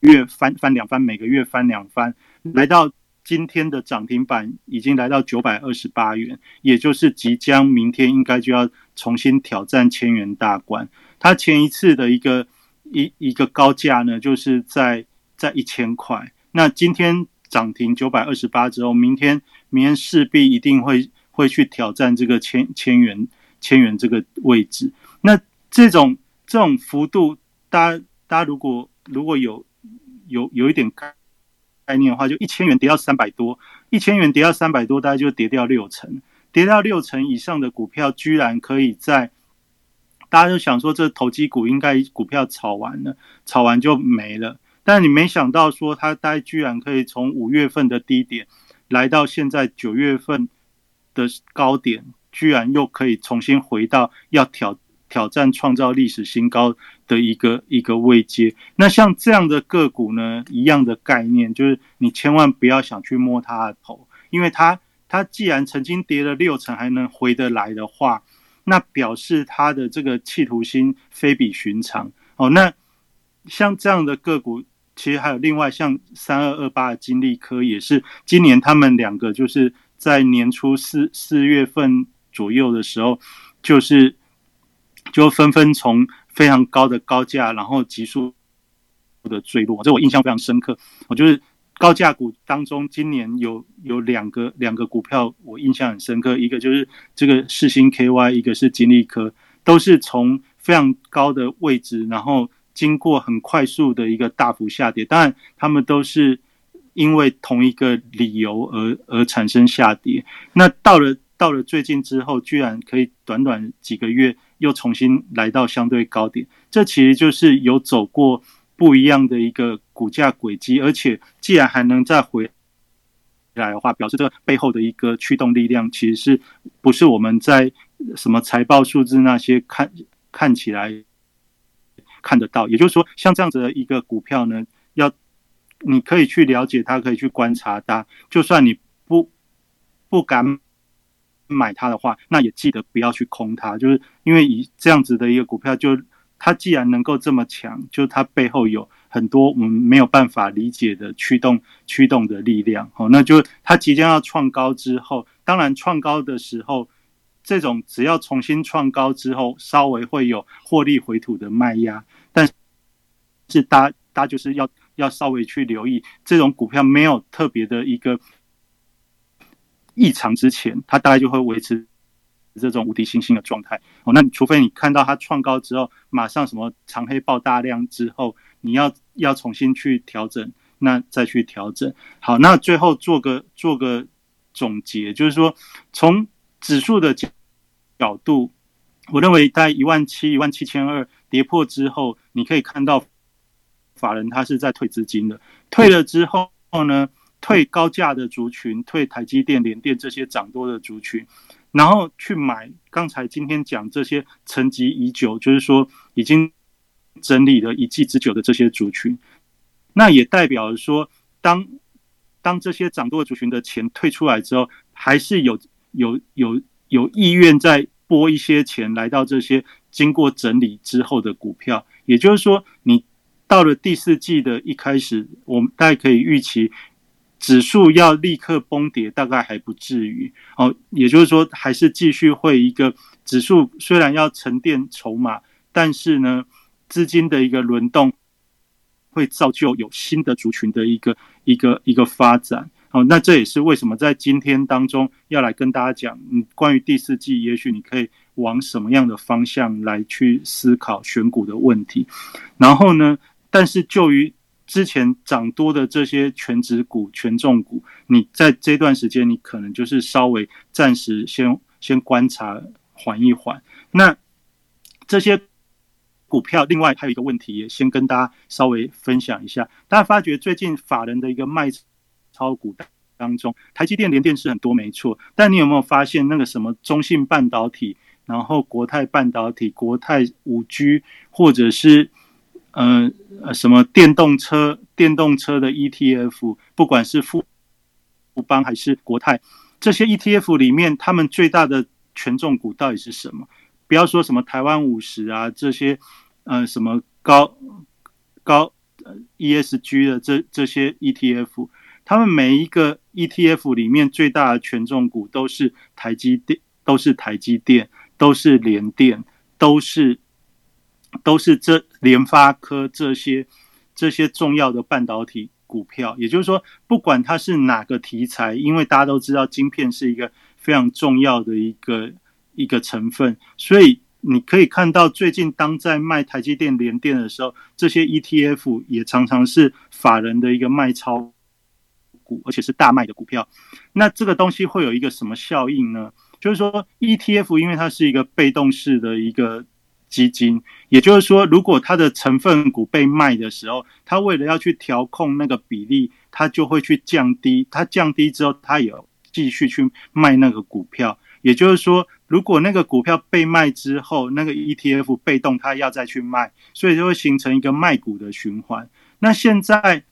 月翻翻两番，每个月翻两番，来到。今天的涨停板已经来到九百二十八元，也就是即将明天应该就要重新挑战千元大关。它前一次的一个一一个高价呢，就是在在一千块。那今天涨停九百二十八之后，明天明天势必一定会会去挑战这个千千元千元这个位置。那这种这种幅度，大家大家如果如果有有有一点看。概念的话，就一千元跌到三百多，一千元跌到三百多，大概就跌掉六成，跌到六成以上的股票，居然可以在大家就想说，这投机股应该股票炒完了，炒完就没了。但你没想到说，它大概居然可以从五月份的低点来到现在九月份的高点，居然又可以重新回到要挑。挑战创造历史新高的一个一个位阶，那像这样的个股呢，一样的概念，就是你千万不要想去摸它的头，因为它它既然曾经跌了六成还能回得来的话，那表示它的这个企图心非比寻常哦。那像这样的个股，其实还有另外像三二二八的金利科，也是今年他们两个就是在年初四四月份左右的时候，就是就纷纷从非常高的高价，然后急速的坠落，这我印象非常深刻。我就是高价股当中，今年有有两个两个股票我印象很深刻，一个就是这个世星 KY，一个是金利科，都是从非常高的位置，然后经过很快速的一个大幅下跌。当然，他们都是因为同一个理由而而产生下跌。那到了到了最近之后，居然可以短短几个月又重新来到相对高点，这其实就是有走过。不一样的一个股价轨迹，而且既然还能再回来的话，表示这个背后的一个驱动力量，其实是不是我们在什么财报数字那些看看起来看得到？也就是说，像这样子的一个股票呢，要你可以去了解它，可以去观察它。就算你不不敢买它的话，那也记得不要去空它，就是因为以这样子的一个股票就。它既然能够这么强，就它背后有很多我们没有办法理解的驱动驱动的力量。好，那就它即将要创高之后，当然创高的时候，这种只要重新创高之后，稍微会有获利回吐的卖压，但是大大家就是要要稍微去留意，这种股票没有特别的一个异常之前，它大概就会维持。这种无敌星星的状态哦，那除非你看到它创高之后，马上什么长黑爆大量之后，你要要重新去调整，那再去调整。好，那最后做个做个总结，就是说从指数的角角度，我认为在一万七一万七千二跌破之后，你可以看到法人他是在退资金的，退了之后呢，退高价的族群，退台积电、联电这些涨多的族群。然后去买刚才今天讲这些沉积已久，就是说已经整理了一季之久的这些族群，那也代表说，当当这些涨多族群的钱退出来之后，还是有有有有意愿再拨一些钱来到这些经过整理之后的股票。也就是说，你到了第四季的一开始，我们大概可以预期。指数要立刻崩跌，大概还不至于哦。也就是说，还是继续会一个指数虽然要沉淀筹码，但是呢，资金的一个轮动会造就有新的族群的一个一个一个发展。哦，那这也是为什么在今天当中要来跟大家讲，嗯，关于第四季，也许你可以往什么样的方向来去思考选股的问题。然后呢，但是就于之前涨多的这些全值股、权重股，你在这段时间，你可能就是稍微暂时先先观察，缓一缓。那这些股票，另外还有一个问题，也先跟大家稍微分享一下。大家发觉最近法人的一个卖超股当中，台积电、联电是很多没错，但你有没有发现那个什么中信半导体，然后国泰半导体、国泰五 G，或者是？嗯呃，什么电动车、电动车的 ETF，不管是富富邦还是国泰，这些 ETF 里面，他们最大的权重股到底是什么？不要说什么台湾五十啊，这些呃什么高高呃 ESG 的这这些 ETF，他们每一个 ETF 里面最大的权重股都是台积电，都是台积电，都是联电，都是。都是这联发科这些这些重要的半导体股票，也就是说，不管它是哪个题材，因为大家都知道晶片是一个非常重要的一个一个成分，所以你可以看到最近当在卖台积电联电的时候，这些 ETF 也常常是法人的一个卖超股，而且是大卖的股票。那这个东西会有一个什么效应呢？就是说 ETF 因为它是一个被动式的一个。基金，也就是说，如果它的成分股被卖的时候，它为了要去调控那个比例，它就会去降低。它降低之后，它也继续去卖那个股票。也就是说，如果那个股票被卖之后，那个 ETF 被动它要再去卖，所以就会形成一个卖股的循环。那现在，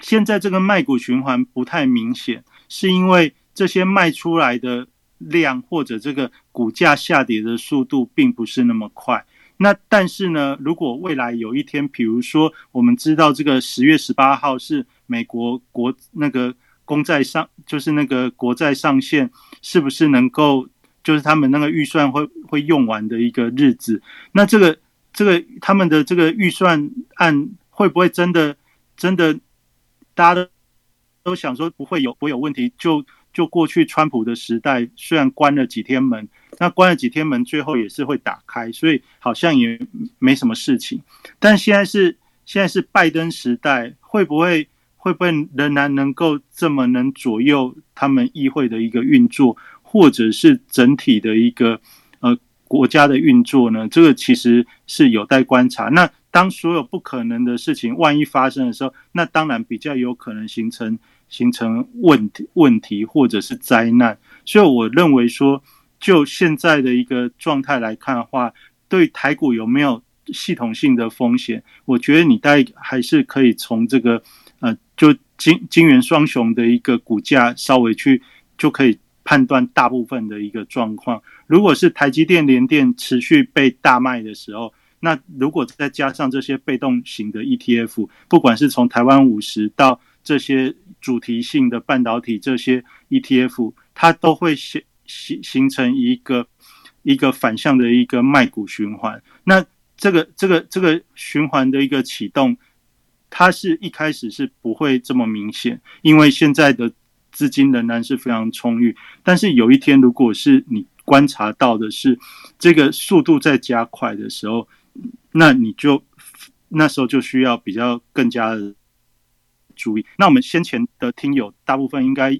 现在这个卖股循环不太明显，是因为这些卖出来的。量或者这个股价下跌的速度并不是那么快，那但是呢，如果未来有一天，比如说我们知道这个十月十八号是美国国那个公债上，就是那个国债上限，是不是能够就是他们那个预算会会用完的一个日子？那这个这个他们的这个预算案会不会真的真的大家都都想说不会有不会有问题？就就过去川普的时代，虽然关了几天门。那关了几天门，最后也是会打开，所以好像也没什么事情。但现在是现在是拜登时代，会不会会不会仍然能够这么能左右他们议会的一个运作，或者是整体的一个呃国家的运作呢？这个其实是有待观察。那当所有不可能的事情万一发生的时候，那当然比较有可能形成形成问题问题或者是灾难。所以我认为说。就现在的一个状态来看的话，对台股有没有系统性的风险？我觉得你大概还是可以从这个呃，就金金元双雄的一个股价稍微去就可以判断大部分的一个状况。如果是台积电、联电持续被大卖的时候，那如果再加上这些被动型的 ETF，不管是从台湾五十到这些主题性的半导体这些 ETF，它都会形。形形成一个一个反向的一个卖股循环，那这个这个这个循环的一个启动，它是一开始是不会这么明显，因为现在的资金仍然是非常充裕。但是有一天，如果是你观察到的是这个速度在加快的时候，那你就那时候就需要比较更加的注意。那我们先前的听友大部分应该。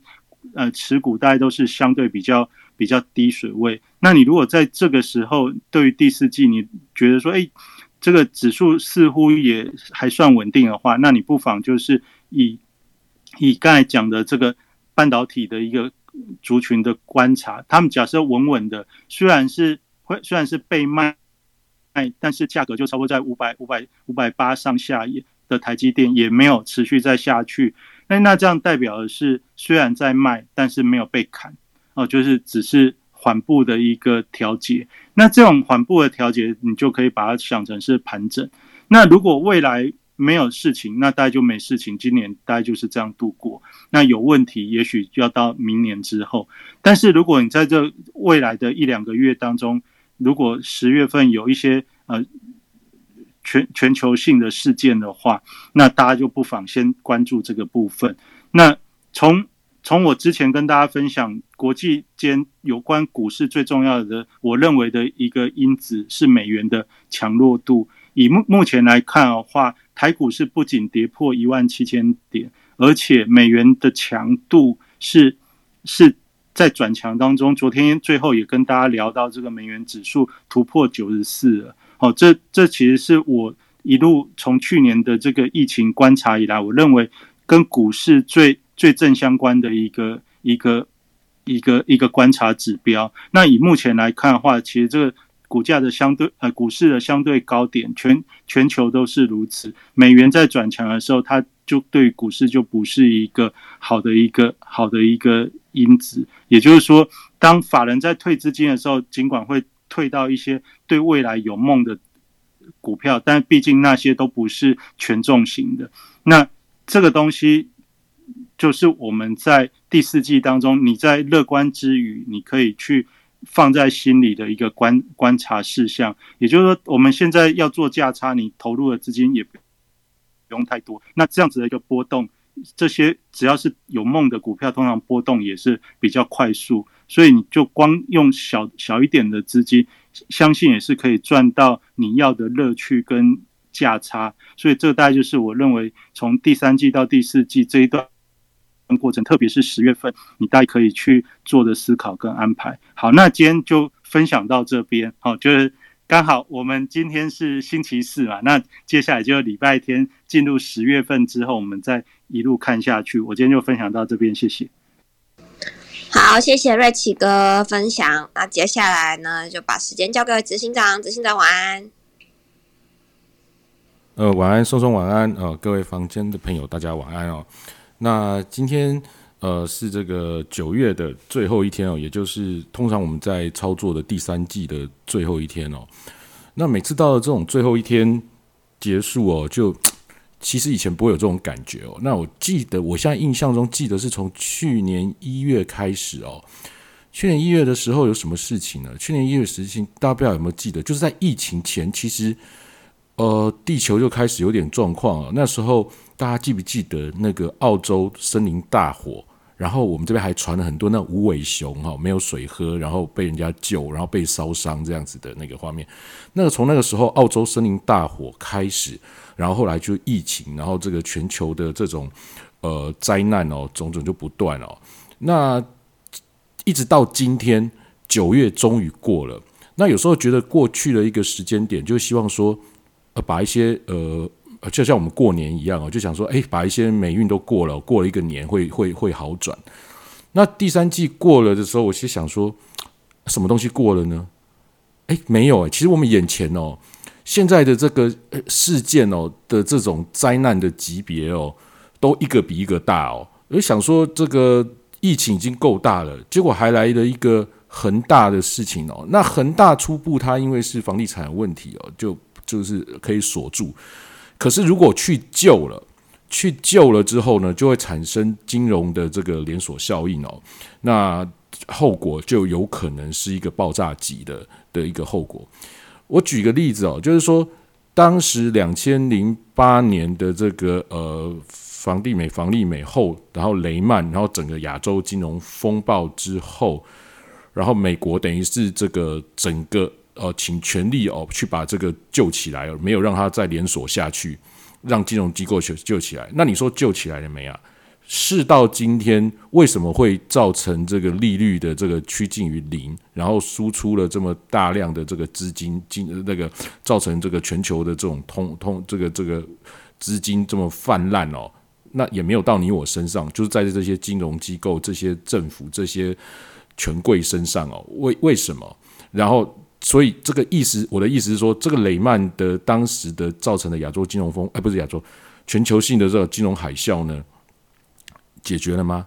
呃，持股大概都是相对比较比较低水位。那你如果在这个时候，对于第四季你觉得说，哎，这个指数似乎也还算稳定的话，那你不妨就是以以刚才讲的这个半导体的一个族群的观察，他们假设稳稳的，虽然是会虽然是被卖卖，但是价格就差不多在五百五百五百八上下也的台积电也没有持续再下去。那那这样代表的是，虽然在卖，但是没有被砍哦，就是只是缓步的一个调节。那这种缓步的调节，你就可以把它想成是盘整。那如果未来没有事情，那大概就没事情。今年大概就是这样度过。那有问题，也许要到明年之后。但是如果你在这未来的一两个月当中，如果十月份有一些呃。全全球性的事件的话，那大家就不妨先关注这个部分。那从从我之前跟大家分享，国际间有关股市最重要的，我认为的一个因子是美元的强弱度。以目目前来看的话，台股是不仅跌破一万七千点，而且美元的强度是是在转强当中。昨天最后也跟大家聊到，这个美元指数突破九十四了。哦，这这其实是我一路从去年的这个疫情观察以来，我认为跟股市最最正相关的一个一个一个一个观察指标。那以目前来看的话，其实这个股价的相对呃股市的相对高点，全全球都是如此。美元在转强的时候，它就对股市就不是一个好的一个好的一个因子。也就是说，当法人在退资金的时候，尽管会。退到一些对未来有梦的股票，但毕竟那些都不是权重型的。那这个东西就是我们在第四季当中，你在乐观之余，你可以去放在心里的一个观观察事项。也就是说，我们现在要做价差，你投入的资金也不用太多。那这样子的一个波动，这些只要是有梦的股票，通常波动也是比较快速。所以你就光用小小一点的资金，相信也是可以赚到你要的乐趣跟价差。所以这大概就是我认为从第三季到第四季这一段过程，特别是十月份，你大概可以去做的思考跟安排。好，那今天就分享到这边。好，就是刚好我们今天是星期四嘛，那接下来就礼拜天进入十月份之后，我们再一路看下去。我今天就分享到这边，谢谢。好，谢谢瑞奇哥分享。那接下来呢，就把时间交给执行长。执行长晚安。呃，晚安，松松晚安。呃，各位房间的朋友，大家晚安哦。那今天呃是这个九月的最后一天哦，也就是通常我们在操作的第三季的最后一天哦。那每次到了这种最后一天结束哦，就其实以前不会有这种感觉哦。那我记得，我现在印象中记得是从去年一月开始哦。去年一月的时候有什么事情呢？去年一月事情，大家不知道有没有记得？就是在疫情前，其实呃，地球就开始有点状况了。那时候大家记不记得那个澳洲森林大火？然后我们这边还传了很多那无尾熊哈，没有水喝，然后被人家救，然后被烧伤这样子的那个画面。那个从那个时候澳洲森林大火开始，然后后来就疫情，然后这个全球的这种呃灾难哦，种种就不断哦。那一直到今天九月终于过了。那有时候觉得过去的一个时间点，就希望说呃把一些呃。就像我们过年一样哦，就想说，哎，把一些霉运都过了，过了一个年会会会好转。那第三季过了的时候，我其实想说，什么东西过了呢？哎，没有哎，其实我们眼前哦，现在的这个事件哦的这种灾难的级别哦，都一个比一个大哦。我想说，这个疫情已经够大了，结果还来了一个恒大的事情哦。那恒大初步它因为是房地产问题哦，就就是可以锁住。可是，如果去救了，去救了之后呢，就会产生金融的这个连锁效应哦。那后果就有可能是一个爆炸级的的一个后果。我举个例子哦，就是说，当时两千零八年的这个呃房地美、房利美后，然后雷曼，然后整个亚洲金融风暴之后，然后美国等于是这个整个。呃，请全力哦去把这个救起来，没有让它再连锁下去，让金融机构救救起来。那你说救起来了没啊？事到今天，为什么会造成这个利率的这个趋近于零，然后输出了这么大量的这个资金金那个，造成这个全球的这种通通这个这个资金这么泛滥哦？那也没有到你我身上，就是在这些金融机构、这些政府、这些权贵身上哦。为为什么？然后。所以这个意思，我的意思是说，这个雷曼的当时的造成的亚洲金融风，哎，不是亚洲，全球性的这个金融海啸呢，解决了吗？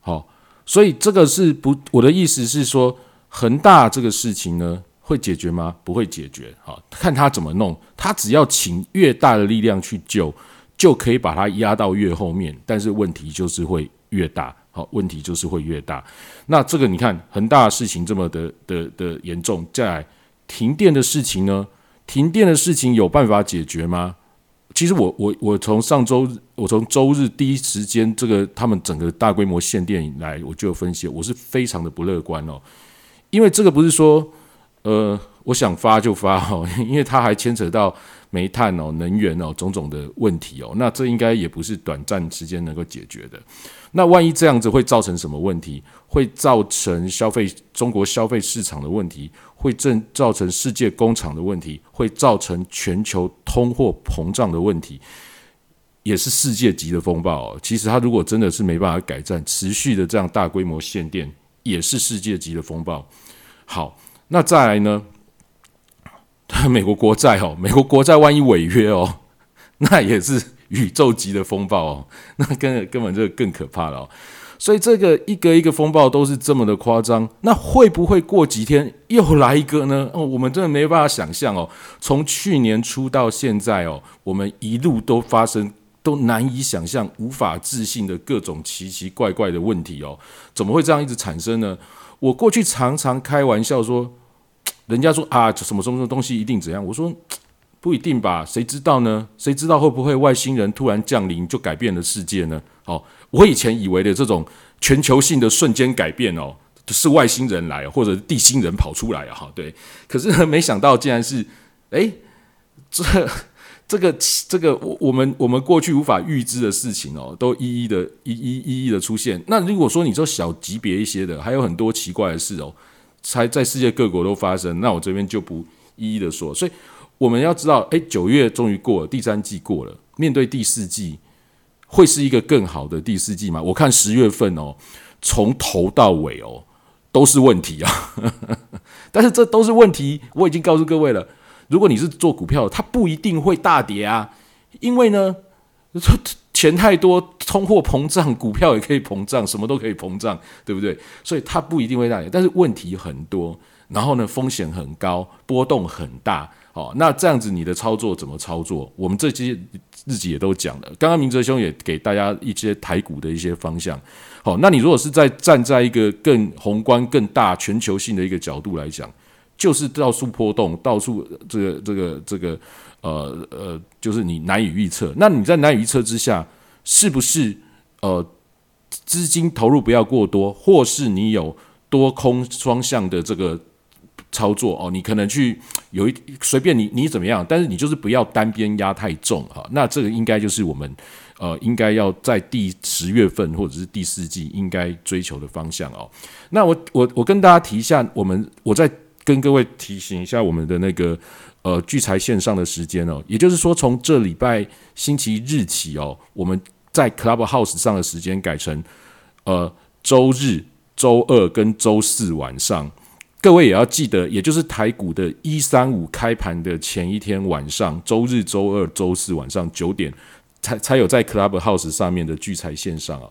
好，所以这个是不，我的意思是说，恒大这个事情呢，会解决吗？不会解决。好，看他怎么弄，他只要请越大的力量去救，就可以把它压到越后面，但是问题就是会越大。好，问题就是会越大。那这个你看，恒大的事情这么的的的严重，再来停电的事情呢？停电的事情有办法解决吗？其实我我我从上周我从周日第一时间这个他们整个大规模限电以来，我就有分析，我是非常的不乐观哦，因为这个不是说呃我想发就发哦，因为它还牵扯到。煤炭哦，能源哦，种种的问题哦，那这应该也不是短暂时间能够解决的。那万一这样子会造成什么问题？会造成消费中国消费市场的问题，会正造成世界工厂的问题，会造成全球通货膨胀的问题，也是世界级的风暴。其实它如果真的是没办法改善，持续的这样大规模限电，也是世界级的风暴。好，那再来呢？美国国债哦，美国国债万一违约哦，那也是宇宙级的风暴哦，那根根本就更可怕了。所以这个一个一个风暴都是这么的夸张，那会不会过几天又来一个呢？哦，我们真的没办法想象哦。从去年初到现在哦，我们一路都发生都难以想象、无法置信的各种奇奇怪怪的问题哦，怎么会这样一直产生呢？我过去常常开玩笑说。人家说啊，什么什么什么东西一定怎样？我说不一定吧，谁知道呢？谁知道会不会外星人突然降临就改变了世界呢？好，我以前以为的这种全球性的瞬间改变哦，是外星人来或者地心人跑出来啊，哈，对。可是呢，没想到竟然是，哎，这这个这个我我们我们过去无法预知的事情哦，都一一的一一一一的出现。那如果说你说小级别一些的，还有很多奇怪的事哦。才在世界各国都发生，那我这边就不一一的说。所以我们要知道，哎，九月终于过了，第三季过了，面对第四季，会是一个更好的第四季吗？我看十月份哦，从头到尾哦都是问题啊。但是这都是问题，我已经告诉各位了。如果你是做股票，它不一定会大跌啊，因为呢。钱太多，通货膨胀，股票也可以膨胀，什么都可以膨胀，对不对？所以它不一定会大跌，但是问题很多。然后呢风险很高，波动很大。哦，那这样子你的操作怎么操作？我们这些日子也都讲了。刚刚明哲兄也给大家一些台股的一些方向。好，那你如果是在站在一个更宏观、更大、全球性的一个角度来讲，就是到处波动，到处这个、这个、这个，呃呃，就是你难以预测。那你在难以预测之下，是不是呃资金投入不要过多，或是你有多空双向的这个？操作哦，你可能去有一随便你你怎么样，但是你就是不要单边压太重哈。那这个应该就是我们呃应该要在第十月份或者是第四季应该追求的方向哦。那我我我跟大家提一下，我们我再跟各位提醒一下我们的那个呃聚财线上的时间哦，也就是说从这礼拜星期日起哦，我们在 Clubhouse 上的时间改成呃周日、周二跟周四晚上。各位也要记得，也就是台股的一三五开盘的前一天晚上，周日、周二、周四晚上九点，才才有在 Clubhouse 上面的聚财线上啊。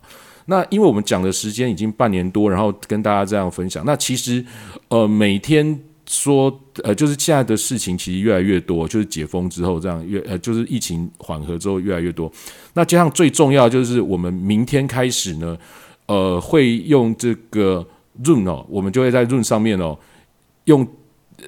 那因为我们讲的时间已经半年多，然后跟大家这样分享。那其实，呃，每天说，呃，就是现在的事情其实越来越多，就是解封之后这样越，呃，就是疫情缓和之后越来越多。那加上最重要就是我们明天开始呢，呃，会用这个。润哦，我们就会在润上面哦，用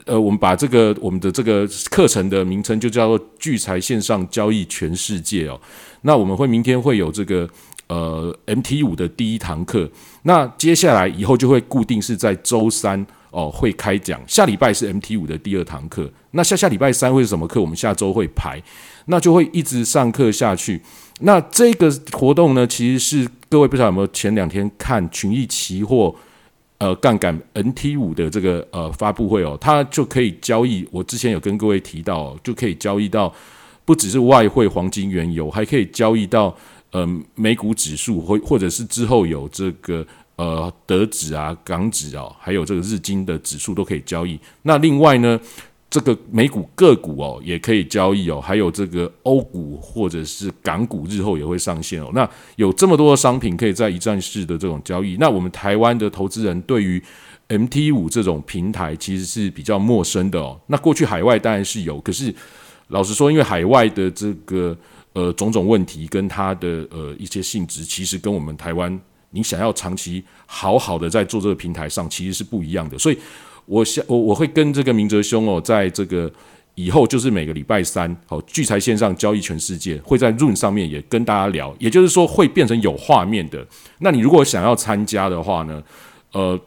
呃，我们把这个我们的这个课程的名称就叫做“聚财线上交易全世界”哦。那我们会明天会有这个呃 MT 五的第一堂课，那接下来以后就会固定是在周三哦会开讲，下礼拜是 MT 五的第二堂课，那下下礼拜三会是什么课？我们下周会排，那就会一直上课下去。那这个活动呢，其实是各位不知道有没有前两天看群益期货。呃，杠杆 NT 五的这个呃发布会哦，它就可以交易。我之前有跟各位提到，就可以交易到不只是外汇、黄金、原油，还可以交易到呃美股指数，或或者是之后有这个呃德指啊、港指啊，还有这个日经的指数都可以交易。那另外呢？这个美股个股哦，也可以交易哦，还有这个欧股或者是港股，日后也会上线哦。那有这么多的商品可以在一站式的这种交易，那我们台湾的投资人对于 MT 五这种平台其实是比较陌生的哦。那过去海外当然是有，可是老实说，因为海外的这个呃种种问题跟它的呃一些性质，其实跟我们台湾你想要长期好好的在做这个平台上，其实是不一样的，所以。我想我我会跟这个明哲兄哦，在这个以后就是每个礼拜三，好聚财线上交易全世界会在 Run 上面也跟大家聊，也就是说会变成有画面的。那你如果想要参加的话呢，呃，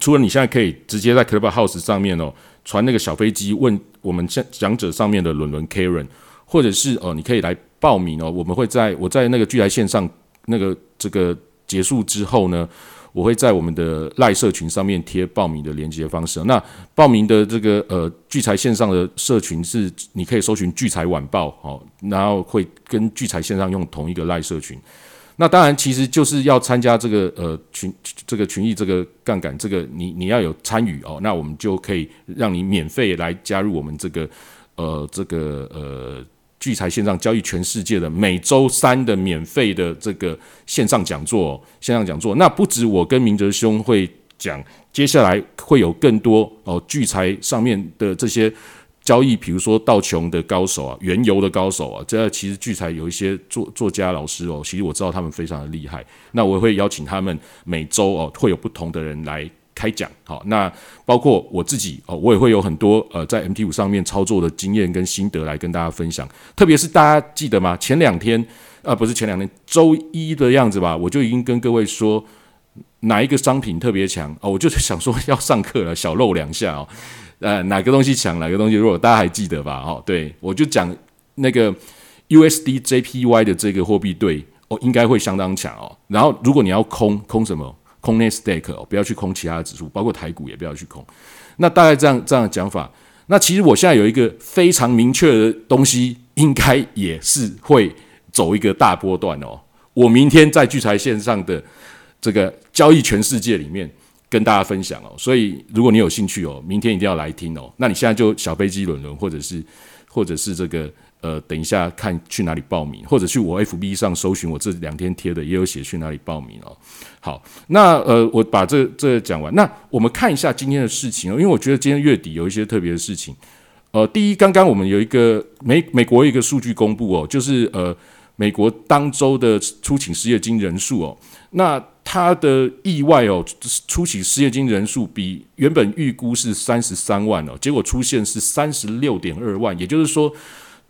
除了你现在可以直接在 Clubhouse 上面哦传那个小飞机问我们讲讲者上面的伦伦 Karen，或者是哦你可以来报名哦，我们会在我在那个聚财线上那个这个结束之后呢。我会在我们的赖社群上面贴报名的连接方式。那报名的这个呃聚财线上的社群是你可以搜寻聚财晚报哦，然后会跟聚财线上用同一个赖社群。那当然其实就是要参加这个呃群这个群益这个杠杆这个你你要有参与哦，那我们就可以让你免费来加入我们这个呃这个呃。聚财线上交易全世界的每周三的免费的这个线上讲座，线上讲座，那不止我跟明哲兄会讲，接下来会有更多哦聚财上面的这些交易，比如说道琼的高手啊，原油的高手啊，这其实聚财有一些作作家老师哦，其实我知道他们非常的厉害，那我会邀请他们每周哦会有不同的人来。开讲好，那包括我自己哦，我也会有很多呃在 MT 五上面操作的经验跟心得来跟大家分享。特别是大家记得吗？前两天啊，不是前两天，周一的样子吧，我就已经跟各位说哪一个商品特别强哦，我就是想说要上课了，小露两下哦。呃，哪个东西强，哪个东西弱，大家还记得吧？哦，对我就讲那个 USD JPY 的这个货币对哦，应该会相当强哦。然后如果你要空空什么？空 n stake 哦，不要去空其他的指数，包括台股也不要去空。那大概这样这样讲法。那其实我现在有一个非常明确的东西，应该也是会走一个大波段哦。我明天在聚财线上的这个交易全世界里面跟大家分享哦。所以如果你有兴趣哦，明天一定要来听哦。那你现在就小飞机轮轮，或者是或者是这个呃，等一下看去哪里报名，或者去我 FB 上搜寻我这两天贴的，也有写去哪里报名哦。好，那呃，我把这这讲完，那我们看一下今天的事情哦，因为我觉得今天月底有一些特别的事情。呃，第一，刚刚我们有一个美美国一个数据公布哦，就是呃，美国当周的出勤失业金人数哦，那它的意外哦，出勤失业金人数比原本预估是三十三万哦，结果出现是三十六点二万，也就是说。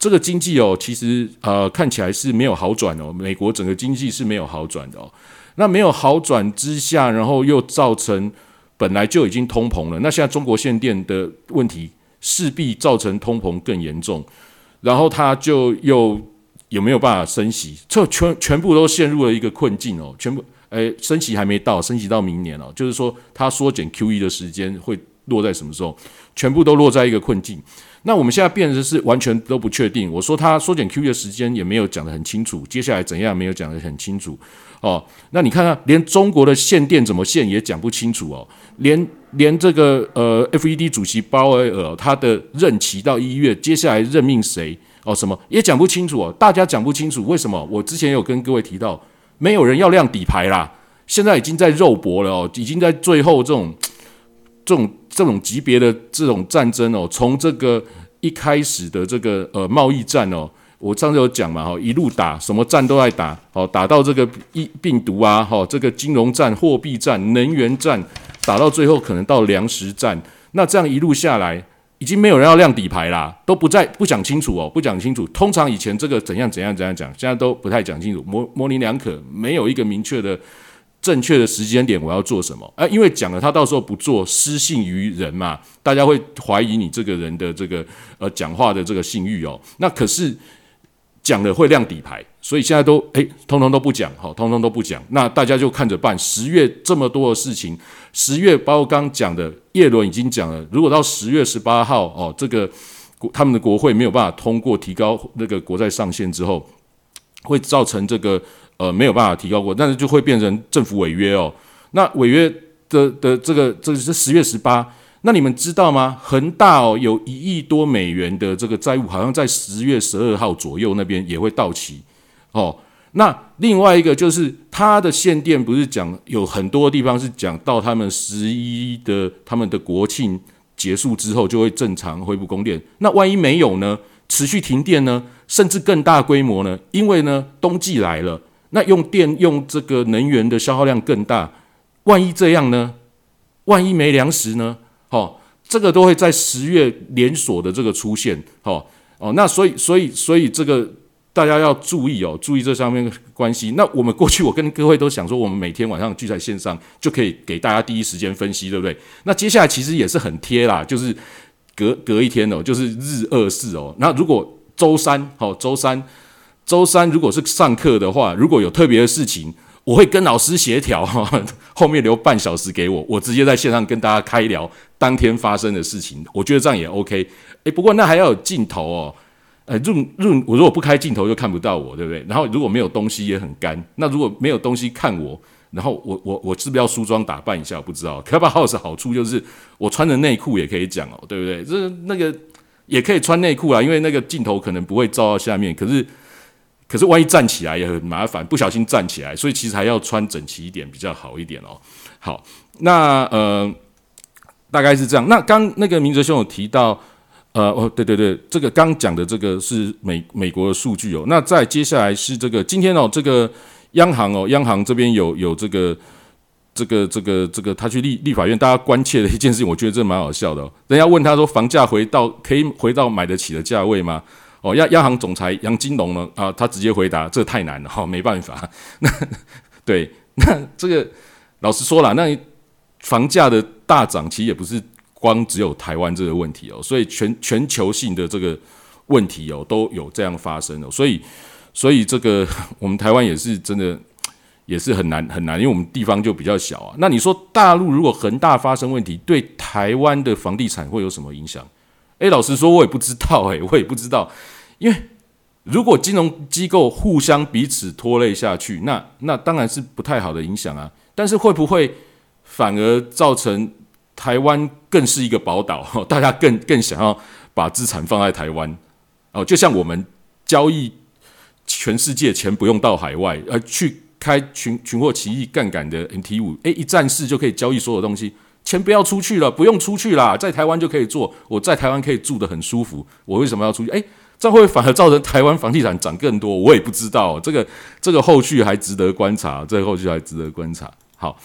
这个经济哦，其实呃看起来是没有好转哦，美国整个经济是没有好转的哦。那没有好转之下，然后又造成本来就已经通膨了，那现在中国限电的问题势必造成通膨更严重，然后它就又有没有办法升息？这全全部都陷入了一个困境哦，全部诶升息还没到，升息到明年哦，就是说它缩减 QE 的时间会落在什么时候？全部都落在一个困境。那我们现在变成是完全都不确定。我说他缩减 QE 的时间也没有讲得很清楚，接下来怎样没有讲得很清楚哦。那你看看，连中国的限电怎么限也讲不清楚哦。连连这个呃 FED 主席鲍威尔他的任期到一月，接下来任命谁哦什么也讲不清楚哦。大家讲不清楚为什么？我之前有跟各位提到，没有人要亮底牌啦，现在已经在肉搏了哦，已经在最后这种这种。这种级别的这种战争哦，从这个一开始的这个呃贸易战哦，我上次有讲嘛哈，一路打什么战都在打，哦，打到这个疫病毒啊，哈，这个金融战、货币战、能源战，打到最后可能到粮食战，那这样一路下来，已经没有人要亮底牌啦，都不再不讲清楚哦，不讲清楚。通常以前这个怎样怎样怎样讲，现在都不太讲清楚，模模棱两可，没有一个明确的。正确的时间点，我要做什么？哎，因为讲了，他到时候不做，失信于人嘛，大家会怀疑你这个人的这个呃讲话的这个信誉哦。那可是讲了会亮底牌，所以现在都哎，通通都不讲，好，通通都不讲。那大家就看着办。十月这么多的事情，十月包括刚讲的叶伦已经讲了，如果到十月十八号哦，这个他们的国会没有办法通过提高那个国债上限之后，会造成这个。呃，没有办法提高过，但是就会变成政府违约哦。那违约的的这个，这是十月十八。那你们知道吗？恒大哦，有一亿多美元的这个债务，好像在十月十二号左右那边也会到期哦。那另外一个就是它的限电，不是讲有很多地方是讲到他们十一的他们的国庆结束之后就会正常恢复供电。那万一没有呢？持续停电呢？甚至更大规模呢？因为呢，冬季来了。那用电用这个能源的消耗量更大，万一这样呢？万一没粮食呢？好，这个都会在十月连锁的这个出现，好哦。那所以所以所以这个大家要注意哦，注意这上面关系。那我们过去我跟各位都想说，我们每天晚上聚在线上就可以给大家第一时间分析，对不对？那接下来其实也是很贴啦，就是隔隔一天哦，就是日二四哦。那如果周三好，周三。周三如果是上课的话，如果有特别的事情，我会跟老师协调哈，后面留半小时给我，我直接在线上跟大家开聊当天发生的事情。我觉得这样也 OK。诶，不过那还要有镜头哦。呃，润润，我如果不开镜头就看不到我，对不对？然后如果没有东西也很干。那如果没有东西看我，然后我我我是不是要梳妆打扮一下？不知道。可 u b House 好处就是我穿着内裤也可以讲哦，对不对？这那个也可以穿内裤啊，因为那个镜头可能不会照到下面，可是。可是万一站起来也很麻烦，不小心站起来，所以其实还要穿整齐一点比较好一点哦。好，那呃大概是这样。那刚那个明哲兄有提到，呃哦对对对，这个刚讲的这个是美美国的数据哦。那再接下来是这个今天哦，这个央行哦，央行这边有有这个这个这个这个他去立立法院，大家关切的一件事情，我觉得这蛮好笑的。人家问他说，房价回到可以回到买得起的价位吗？哦，央央行总裁杨金龙呢？啊，他直接回答：这太难了，哈，没办法。那对，那这个老实说了，那房价的大涨，其实也不是光只有台湾这个问题哦，所以全全球性的这个问题哦，都有这样发生哦。所以，所以这个 我们台湾也是真的也是很难很难，因为我们地方就比较小啊。那你说大陆如果恒大发生问题，对台湾的房地产会有什么影响？诶，老实说，我也不知道，诶，我也不知道。因为如果金融机构互相彼此拖累下去，那那当然是不太好的影响啊。但是会不会反而造成台湾更是一个宝岛？大家更更想要把资产放在台湾哦，就像我们交易全世界钱不用到海外，而去开群群货奇异杠杆的 MT 五，诶，一站式就可以交易所有东西，钱不要出去了，不用出去啦，在台湾就可以做，我在台湾可以住得很舒服，我为什么要出去？诶，这会反而造成台湾房地产涨更多，我也不知道，这个这个后续还值得观察，这个后续还值得观察。好，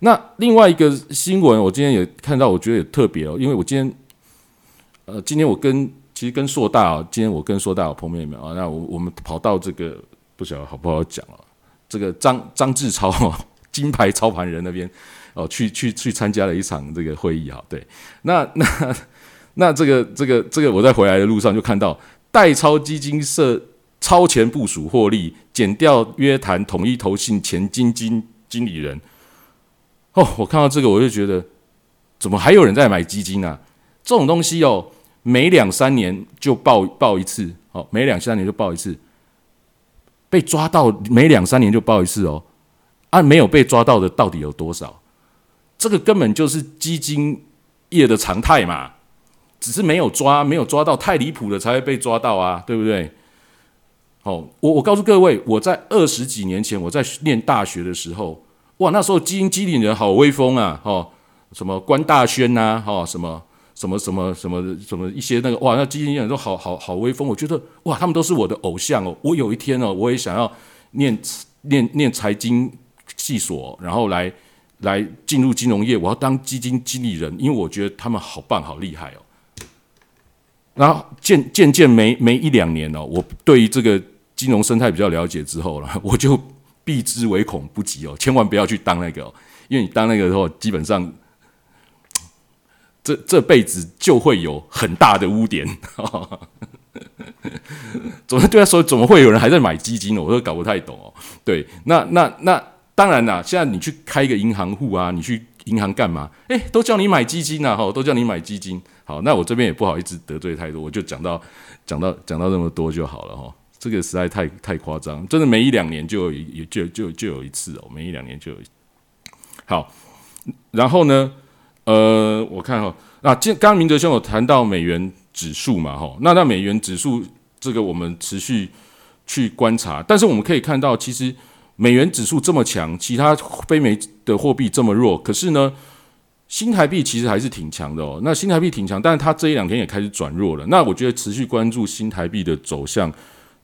那另外一个新闻，我今天也看到，我觉得也特别哦，因为我今天，呃，今天我跟其实跟硕大啊，今天我跟硕大有碰面没有啊？那我我们跑到这个不晓得好不好讲啊？这个张张志超 金牌操盘人那边哦，去去去参加了一场这个会议哈。对，那那那这个这个这个，我在回来的路上就看到代超基金设超前部署获利，减掉约谈统一投信前基金经理人。哦，我看到这个我就觉得，怎么还有人在买基金呢？这种东西哦。每两三年就报报一次，哦，每两三年就报一次，被抓到每两三年就报一次哦，啊，没有被抓到的到底有多少？这个根本就是基金业的常态嘛，只是没有抓，没有抓到太离谱的才会被抓到啊，对不对？哦，我我告诉各位，我在二十几年前我在念大学的时候，哇，那时候基金经理人好威风啊，哦，什么关大轩呐，哦，什么。什么什么什么什么一些那个哇，那基金经理都好好好威风，我觉得哇，他们都是我的偶像哦。我有一天哦，我也想要念念念财经系所，然后来来进入金融业，我要当基金经理人，因为我觉得他们好棒好厉害哦。然后渐渐渐没没一两年哦，我对于这个金融生态比较了解之后了，我就避之唯恐不及哦，千万不要去当那个，因为你当那个的话基本上。这这辈子就会有很大的污点，怎么对他说？怎么会有人还在买基金呢？我都搞不太懂哦。对，那那那当然啦，现在你去开一个银行户啊，你去银行干嘛？诶，都叫你买基金呐，哈，都叫你买基金。好，那我这边也不好意思得罪太多，我就讲到讲到讲到这么多就好了哈。这个实在太太夸张，真的每一两年就有就就就有一次哦，每一两年就有。好，然后呢？呃，我看哈，那今刚刚明哲兄有谈到美元指数嘛，哈，那那美元指数这个我们持续去观察，但是我们可以看到，其实美元指数这么强，其他非美的货币这么弱，可是呢，新台币其实还是挺强的哦。那新台币挺强，但是它这一两天也开始转弱了。那我觉得持续关注新台币的走向，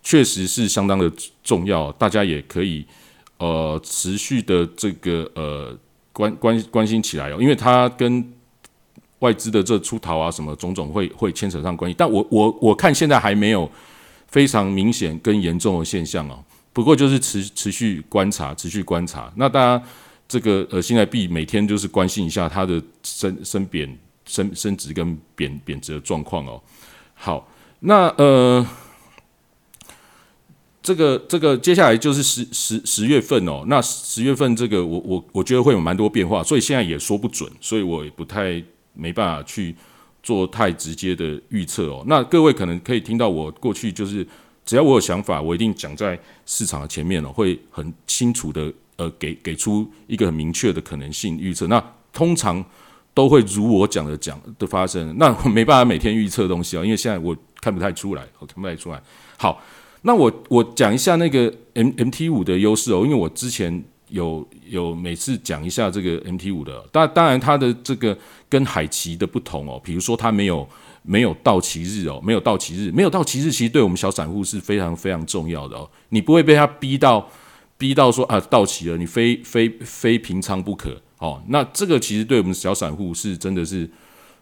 确实是相当的重要，大家也可以呃持续的这个呃。关关关心起来哦，因为它跟外资的这出逃啊什么种种会会牵扯上关系，但我我我看现在还没有非常明显跟严重的现象哦。不过就是持持续观察，持续观察。那大家这个呃新台币每天就是关心一下它的升升贬升升值跟贬贬值的状况哦。好，那呃。这个这个接下来就是十十十月份哦，那十月份这个我我我觉得会有蛮多变化，所以现在也说不准，所以我也不太没办法去做太直接的预测哦。那各位可能可以听到我过去就是只要我有想法，我一定讲在市场的前面哦，会很清楚的呃给给出一个很明确的可能性预测。那通常都会如我讲的讲的发生，那我没办法每天预测东西啊，因为现在我看不太出来，我看不太出来。好。那我我讲一下那个 M M T 五的优势哦，因为我之前有有每次讲一下这个 M T 五的，当当然它的这个跟海奇的不同哦，比如说它没有没有到期日哦，没有到期日，没有到期日，其实对我们小散户是非常非常重要的哦，你不会被它逼到逼到说啊到期了，你非非非平仓不可哦，那这个其实对我们小散户是真的是。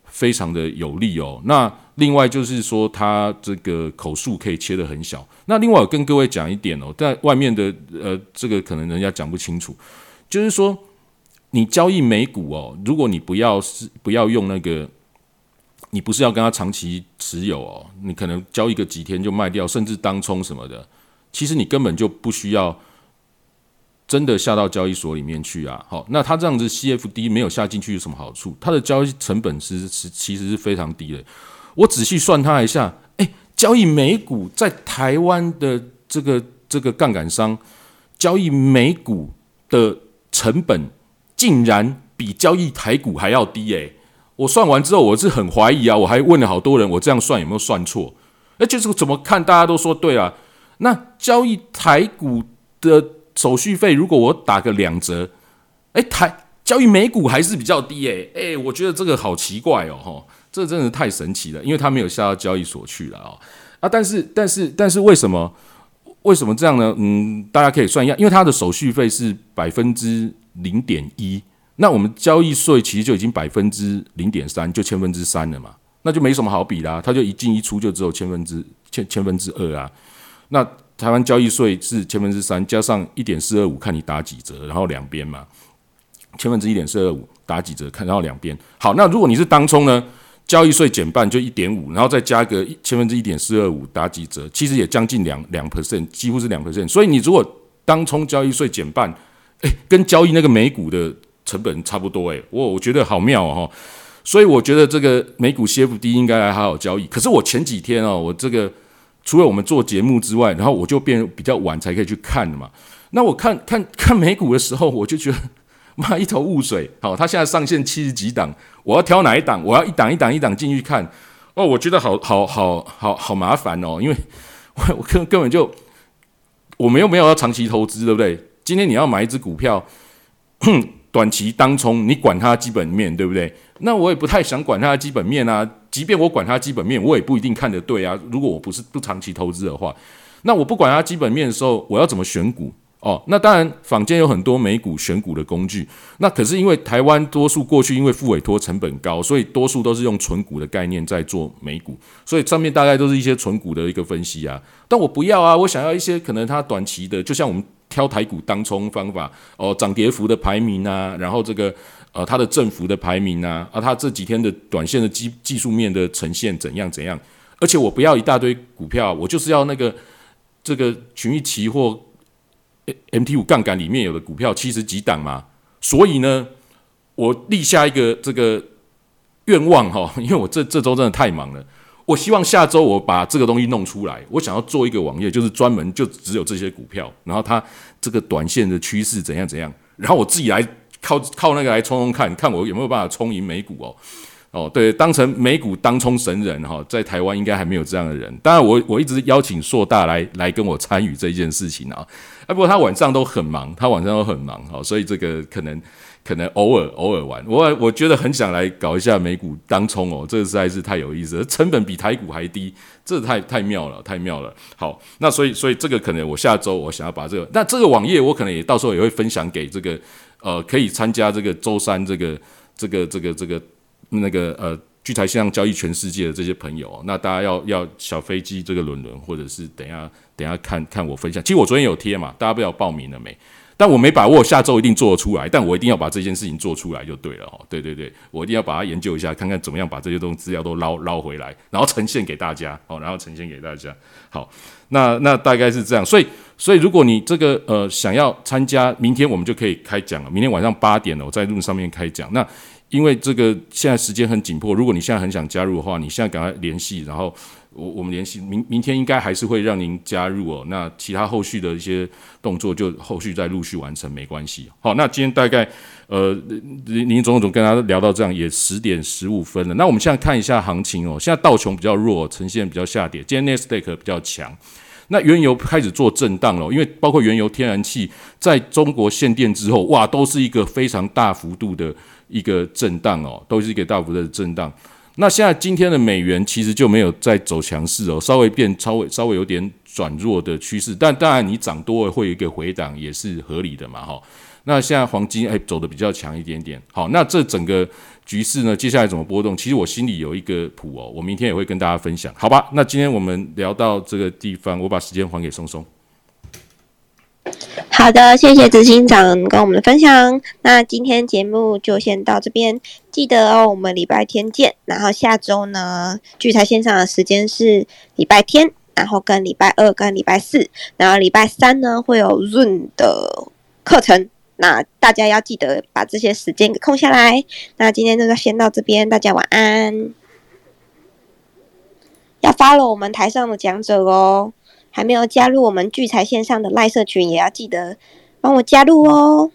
非常的有利哦。那另外就是说，它这个口数可以切得很小。那另外我跟各位讲一点哦，在外面的呃，这个可能人家讲不清楚，就是说你交易美股哦，如果你不要是不要用那个，你不是要跟他长期持有哦，你可能交易个几天就卖掉，甚至当冲什么的，其实你根本就不需要。真的下到交易所里面去啊？好，那它这样子 CFD 没有下进去有什么好处？它的交易成本是是其实是非常低的。我仔细算它一下，诶，交易美股在台湾的这个这个杠杆商交易美股的成本竟然比交易台股还要低诶，我算完之后我是很怀疑啊，我还问了好多人，我这样算有没有算错？而就是怎么看大家都说对啊。那交易台股的手续费，如果我打个两折，哎，台交易美股还是比较低诶、哎，我觉得这个好奇怪哦，哈，这真的太神奇了，因为他没有下到交易所去了哦。啊，但是但是但是为什么为什么这样呢？嗯，大家可以算一下，因为它的手续费是百分之零点一，那我们交易税其实就已经百分之零点三，就千分之三了嘛，那就没什么好比啦，它就一进一出就只有千分之千千分之二啊。那台湾交易税是千分之三，加上一点四二五，看你打几折，然后两边嘛，千分之一点四二五打几折，看然后两边。好，那如果你是当冲呢，交易税减半就一点五，然后再加个千分之一点四二五打几折，其实也将近两两 percent，几乎是两 percent。所以你如果当冲交易税减半，诶，跟交易那个美股的成本差不多，诶，我我觉得好妙哦。所以我觉得这个美股 CFD 应该来好好交易。可是我前几天哦，我这个。除了我们做节目之外，然后我就变比较晚才可以去看嘛。那我看看看美股的时候，我就觉得妈一头雾水。好，它现在上线七十几档，我要挑哪一档？我要一档一档一档进去看。哦，我觉得好好好好好麻烦哦，因为我我根根本就我们又没有要长期投资，对不对？今天你要买一只股票，短期当冲，你管它基本面对不对？那我也不太想管它的基本面啊。即便我管它基本面，我也不一定看得对啊。如果我不是不长期投资的话，那我不管它基本面的时候，我要怎么选股？哦，那当然，坊间有很多美股选股的工具。那可是因为台湾多数过去因为付委托成本高，所以多数都是用纯股的概念在做美股，所以上面大概都是一些纯股的一个分析啊。但我不要啊，我想要一些可能它短期的，就像我们挑台股当冲方法哦，涨跌幅的排名啊，然后这个。呃，它的振幅的排名啊，啊，它这几天的短线的技技术面的呈现怎样怎样？而且我不要一大堆股票，我就是要那个这个群益期货 MT 五杠杆里面有的股票七十几档嘛。所以呢，我立下一个这个愿望哈，因为我这这周真的太忙了，我希望下周我把这个东西弄出来。我想要做一个网页，就是专门就只有这些股票，然后它这个短线的趋势怎样怎样，然后我自己来。靠靠那个来冲冲看看我有没有办法冲赢美股哦哦对，当成美股当冲神人哈，在台湾应该还没有这样的人。当然我我一直邀请硕大来来跟我参与这件事情啊，啊不过他晚上都很忙，他晚上都很忙哦，所以这个可能可能偶尔偶尔玩。我我觉得很想来搞一下美股当冲哦，这个实在是太有意思，成本比台股还低，这太太妙了，太妙了。好，那所以所以这个可能我下周我想要把这个，那这个网页我可能也到时候也会分享给这个。呃，可以参加这个周三这个这个这个这个那个呃聚财线上交易全世界的这些朋友，那大家要要小飞机这个轮轮，或者是等下等下看看我分享。其实我昨天有贴嘛，大家不知道报名了没？但我没把握下周一定做得出来，但我一定要把这件事情做出来就对了哦。对对对，我一定要把它研究一下，看看怎么样把这些东西资料都捞捞回来，然后呈现给大家哦，然后呈现给大家。好，那那大概是这样。所以所以如果你这个呃想要参加，明天我们就可以开讲了。明天晚上八点了，我在路上面开讲。那因为这个现在时间很紧迫，如果你现在很想加入的话，你现在赶快联系，然后。我我们联系明明天应该还是会让您加入哦，那其他后续的一些动作就后续再陆续完成，没关系。好，那今天大概呃，林林总总跟他聊到这样，也十点十五分了。那我们现在看一下行情哦，现在道琼比较弱，呈现比较下跌。今天 n e s t a q 比较强，那原油开始做震荡了，因为包括原油、天然气在中国限电之后，哇，都是一个非常大幅度的一个震荡哦，都是一个大幅的震荡。那现在今天的美元其实就没有再走强势哦，稍微变稍微稍微有点转弱的趋势，但当然你涨多了会有一个回档也是合理的嘛哈。那现在黄金哎走的比较强一点点，好，那这整个局势呢接下来怎么波动？其实我心里有一个谱哦，我明天也会跟大家分享，好吧？那今天我们聊到这个地方，我把时间还给松松。好的，谢谢执行长跟我们的分享。那今天节目就先到这边，记得哦，我们礼拜天见。然后下周呢，聚财线上的时间是礼拜天，然后跟礼拜二跟礼拜四，然后礼拜三呢会有润的课程。那大家要记得把这些时间给空下来。那今天就先到这边，大家晚安。要发了我们台上的讲者哦。还没有加入我们聚财线上的赖社群，也要记得帮我加入哦。